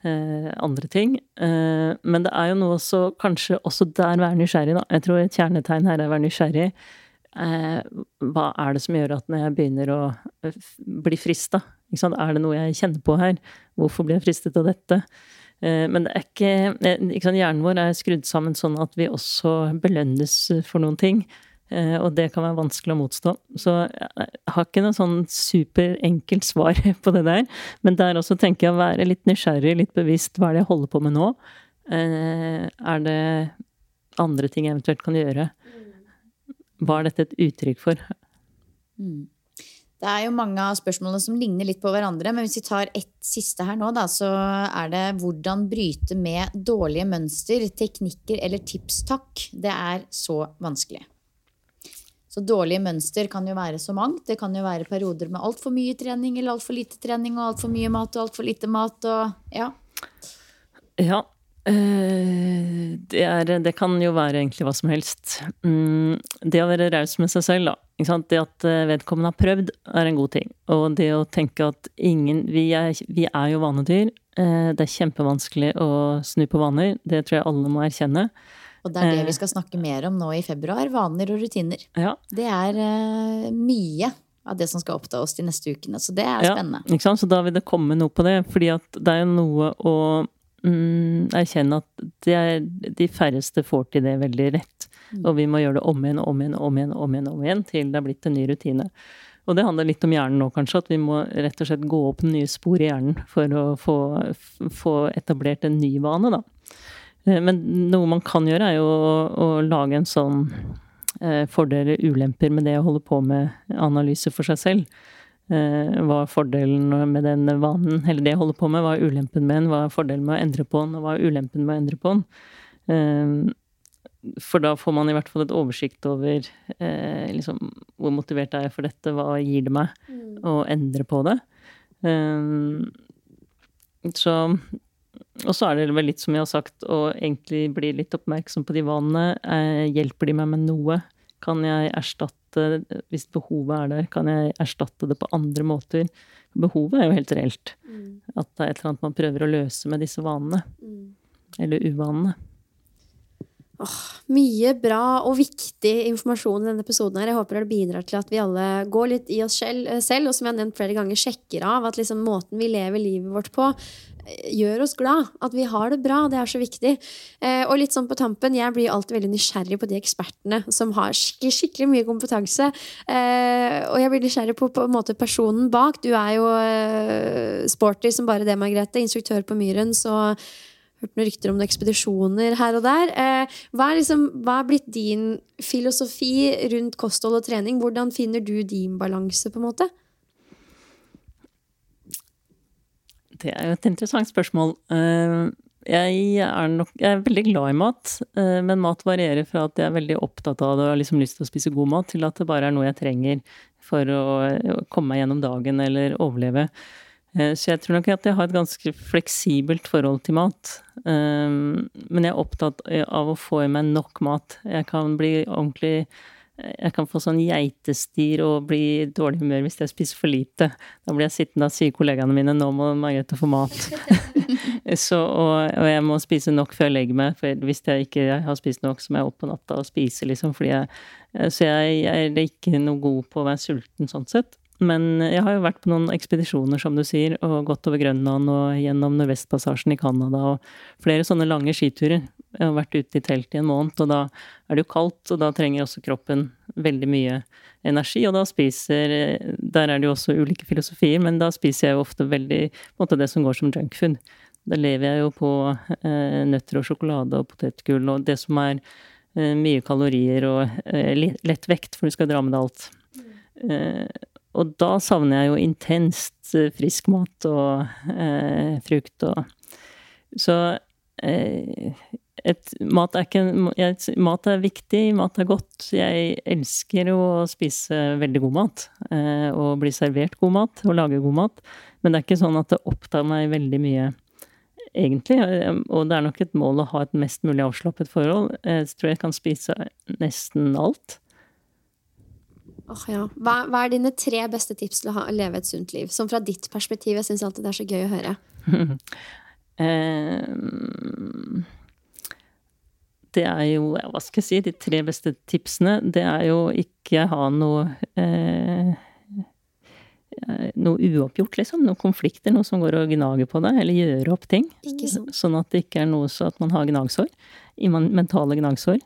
eh, andre ting. Eh, men det er jo noe også Kanskje også der være nysgjerrig, da. Jeg tror et kjernetegn her er å være nysgjerrig. Eh, hva er det som gjør at når jeg begynner å eh, bli frista, er det noe jeg kjenner på her? Hvorfor blir jeg fristet av dette? Eh, Men det er ikke, eh, ikke sant? Hjernen vår er skrudd sammen sånn at vi også belønnes for noen ting. Eh, Og det kan være vanskelig å motstå. Så jeg har ikke noe sånn superenkelt svar på det der. Men der også tenker jeg å være litt nysgjerrig, litt bevisst. Hva er det jeg holder på med nå? Eh, Er det andre ting jeg eventuelt kan gjøre? Hva er dette et uttrykk for? Mm. Det er jo mange av spørsmålene som ligner litt på hverandre, men hvis vi tar ett siste her nå, da, så er det hvordan bryte med dårlige mønster, teknikker eller tips, takk. Det er så vanskelig. Så dårlige mønster kan jo være så mangt. Det kan jo være perioder med altfor mye trening eller altfor lite trening og altfor mye mat og altfor lite mat og ja. Ja. Eh, Det, er, det kan jo være egentlig hva som helst. Mm, Det å være raus med seg selv, da. Det at eh, vedkommende har prøvd, er en god ting. Og det å tenke at ingen Vi er, vi er jo vanedyr. Eh, Det er kjempevanskelig å snu på vaner. Det tror jeg alle må erkjenne. Og det er det vi skal snakke mer om nå i februar. Vaner og rutiner. Ja. Det er mye av det som skal oppta oss de neste ukene. Så det er spennende. Ja, ikke sant? Så da vil det komme noe på det. Fordi at det er jo noe å mm, erkjenne at er, de færreste får til det veldig rett. Mm. Og vi må gjøre det om igjen og om igjen og om igjen, om igjen, om igjen til det har blitt en ny rutine. Og det handler litt om hjernen nå, kanskje. At vi må rett og slett gå opp nye spor i hjernen for å få, få etablert en ny vane, da. Eh, men noe man kan gjøre, er jo å, å lage en sånn eh, fordeler, ulemper med det å holde på med analyse for seg selv. Eh, hva er fordelen med den vanen, eller det jeg holder på med, hva er ulempen med den, hva er fordelen med å endre på den, og hva er ulempen med å endre på den. Eh, for da får man i hvert fall et oversikt over eh, liksom, hvor motivert er jeg for dette, hva gir det meg mm. å endre på det. Så Og så er det vel litt som jeg har sagt, å egentlig bli litt oppmerksom på de vanene. Hjelper de meg med noe? Kan jeg erstatte, hvis behovet er der, kan jeg erstatte det på andre måter? Behovet er jo helt reelt. Mm. At det er et eller annet man prøver å løse med disse vanene. Mm. Eller uvanene. Åh, mye bra og viktig informasjon i denne episoden. her. Jeg håper det bidrar til at vi alle går litt i oss selv, eh, og som jeg har nevnt flere ganger, sjekker av at liksom måten vi lever livet vårt på, eh, gjør oss glad. At vi har det bra. Det er så viktig. Eh, og litt sånn på tampen, jeg blir alltid veldig nysgjerrig på de ekspertene som har skikkelig, skikkelig mye kompetanse. og jeg blir nysgjerrig på, på en måte personen bak. Du er jo sporty som bare det, Margrethe. Instruktør på Myren. så hørt noen rykter om noen ekspedisjoner her og der. Eh, hva er, liksom, hva er blitt din filosofi rundt kosthold og trening? Hvordan finner du din balanse, på en måte? Det er jo et interessant spørsmål. Eh, jeg er, nok, jeg er veldig glad i mat, eh, men mat varierer fra at jeg er veldig opptatt av det og har liksom lyst til å spise god mat, til at det bare er noe jeg trenger for å komme meg gjennom dagen eller overleve. Eh, så jeg tror nok at jeg har et ganske fleksibelt forhold til mat. Eh, men jeg er opptatt av å få i meg nok mat. Jeg kan bli ordentlig jeg kan få sånn geitestir og bli i dårlig humør hvis jeg spiser for lite. Da blir jeg sittende og sier kollegaene mine 'nå må Margrethe få mat'. så, og, og, jeg må spise nok før jeg legger meg, for hvis jeg ikke har spist nok, så må jeg opp på natta og spise, liksom. Fordi jeg, så jeg, jeg er ikke noe god på å være sulten sånn sett. Men jeg har jo vært på noen ekspedisjoner, som du sier, og gått over Grønland og gjennom Nordvestpassasjen i Canada og flere sånne lange skiturer. Jeg har vært ute i telt i en måned, og da er det jo kaldt, og da trenger også kroppen veldig mye energi, og da spiser Der er det jo også ulike filosofier, men da spiser jeg jo ofte veldig på en måte det som går som junkfood. Da lever jeg jo på eh, nøtter og sjokolade og potetgull og det som er eh, mye kalorier og eh, lett vekt, for du skal dra med deg alt. Og da savner jeg jo intenst eh, frisk mat og eh, frukt og Så eh, et, mat, er ikke, jeg, mat er viktig, mat er godt. Jeg elsker jo å spise veldig god mat. Eh, og bli servert god mat og lage god mat. Men det er ikke sånn at det opptar meg veldig mye, egentlig. Og det er nok et mål å ha et mest mulig avslappet forhold. Jeg tror jeg kan spise nesten alt. Oh, ja. hva, hva, er dine tre beste tips til å, ha, leve et sunt liv? Som fra ditt perspektiv. Jeg syns alltid det er så gøy å høre. um, det er jo Hva skal jeg si? De tre beste tipsene, det er jo ikke ha noe eh, noe uoppgjort, liksom. Noen konflikter, noe som går og gnager på deg, eller gjøre opp ting. Sånn at det ikke er noe så at man har gnagsår. Mentale gnagsår.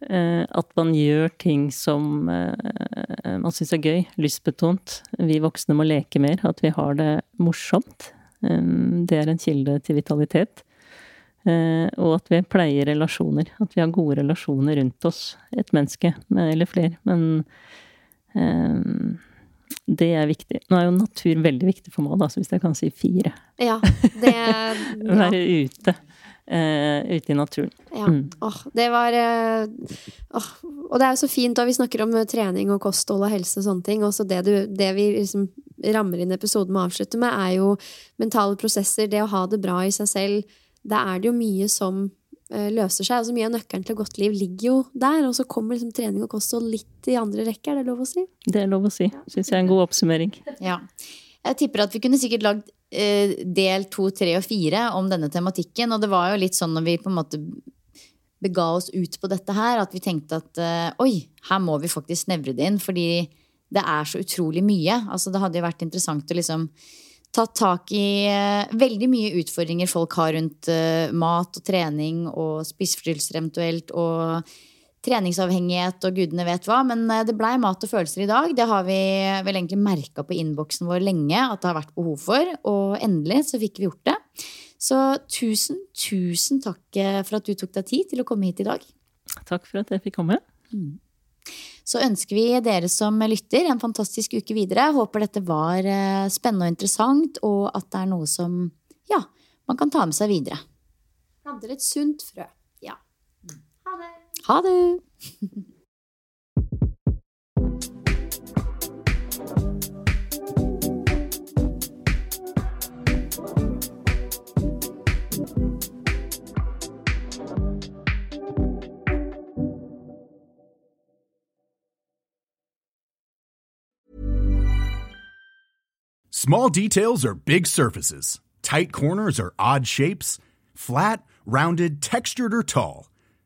Eh, at man gjør ting som eh, man syns er gøy, lystbetont. Vi voksne må leke mer, at vi har det morsomt. Eh, det er en kilde til vitalitet. Og at vi pleier relasjoner. At vi har gode relasjoner rundt oss. Et menneske, eller flere. Men det er viktig. Nå er jo natur veldig viktig for meg, da, så hvis jeg kan si fire. Ja, det... Ja. Være ute ute i naturen. Ja. Mm. Åh, det var uh, oh, Og det er jo så fint, da vi snakker om eh, trening og kosthold og helse og sånne ting. Også det, du, det vi liksom rammer inn episoden med å avslutte med, er jo mentale prosesser. Det å ha det bra i seg selv. Da er det jo mye som løser seg. altså Mye av nøkkelen til godt liv ligger jo der. Og så kommer liksom trening og kosthold litt i andre rekke. Er det lov å si? Det er lov å si. Syns jeg er en god oppsummering. Ja. Jeg tipper at vi kunne sikkert lagd Eh, del to, tre og fire om denne tematikken. Og det var jo litt sånn når vi på en måte bega oss ut på dette her, at vi tenkte at eh, oi, her må vi faktisk snevre det inn. Fordi det er så utrolig mye. Altså det hadde jo vært interessant å liksom ta tak i eh, veldig mye utfordringer folk har rundt uh, mat og trening og spiseforstyrrelser eventuelt. Og treningsavhengighet og gudene vet hva. Men eh, det blei mat og følelser i dag. Det har vi vel egentlig merka på innboksen vår lenge at det har vært behov for. Og endelig så fikk vi gjort det. Så tusen, tusen takk eh, for at du tok deg tid til å komme hit i dag. Takk for at jeg fikk komme. Mm. Så ønsker vi dere som lytter en fantastisk uke videre. Håper dette var eh, spennende og interessant, og at det er noe som ja, man kan ta med seg videre. Planter et sunt frø. Ha det! Small details are big surfaces. Tight corners are odd shapes. Flat, rounded, textured, or tall.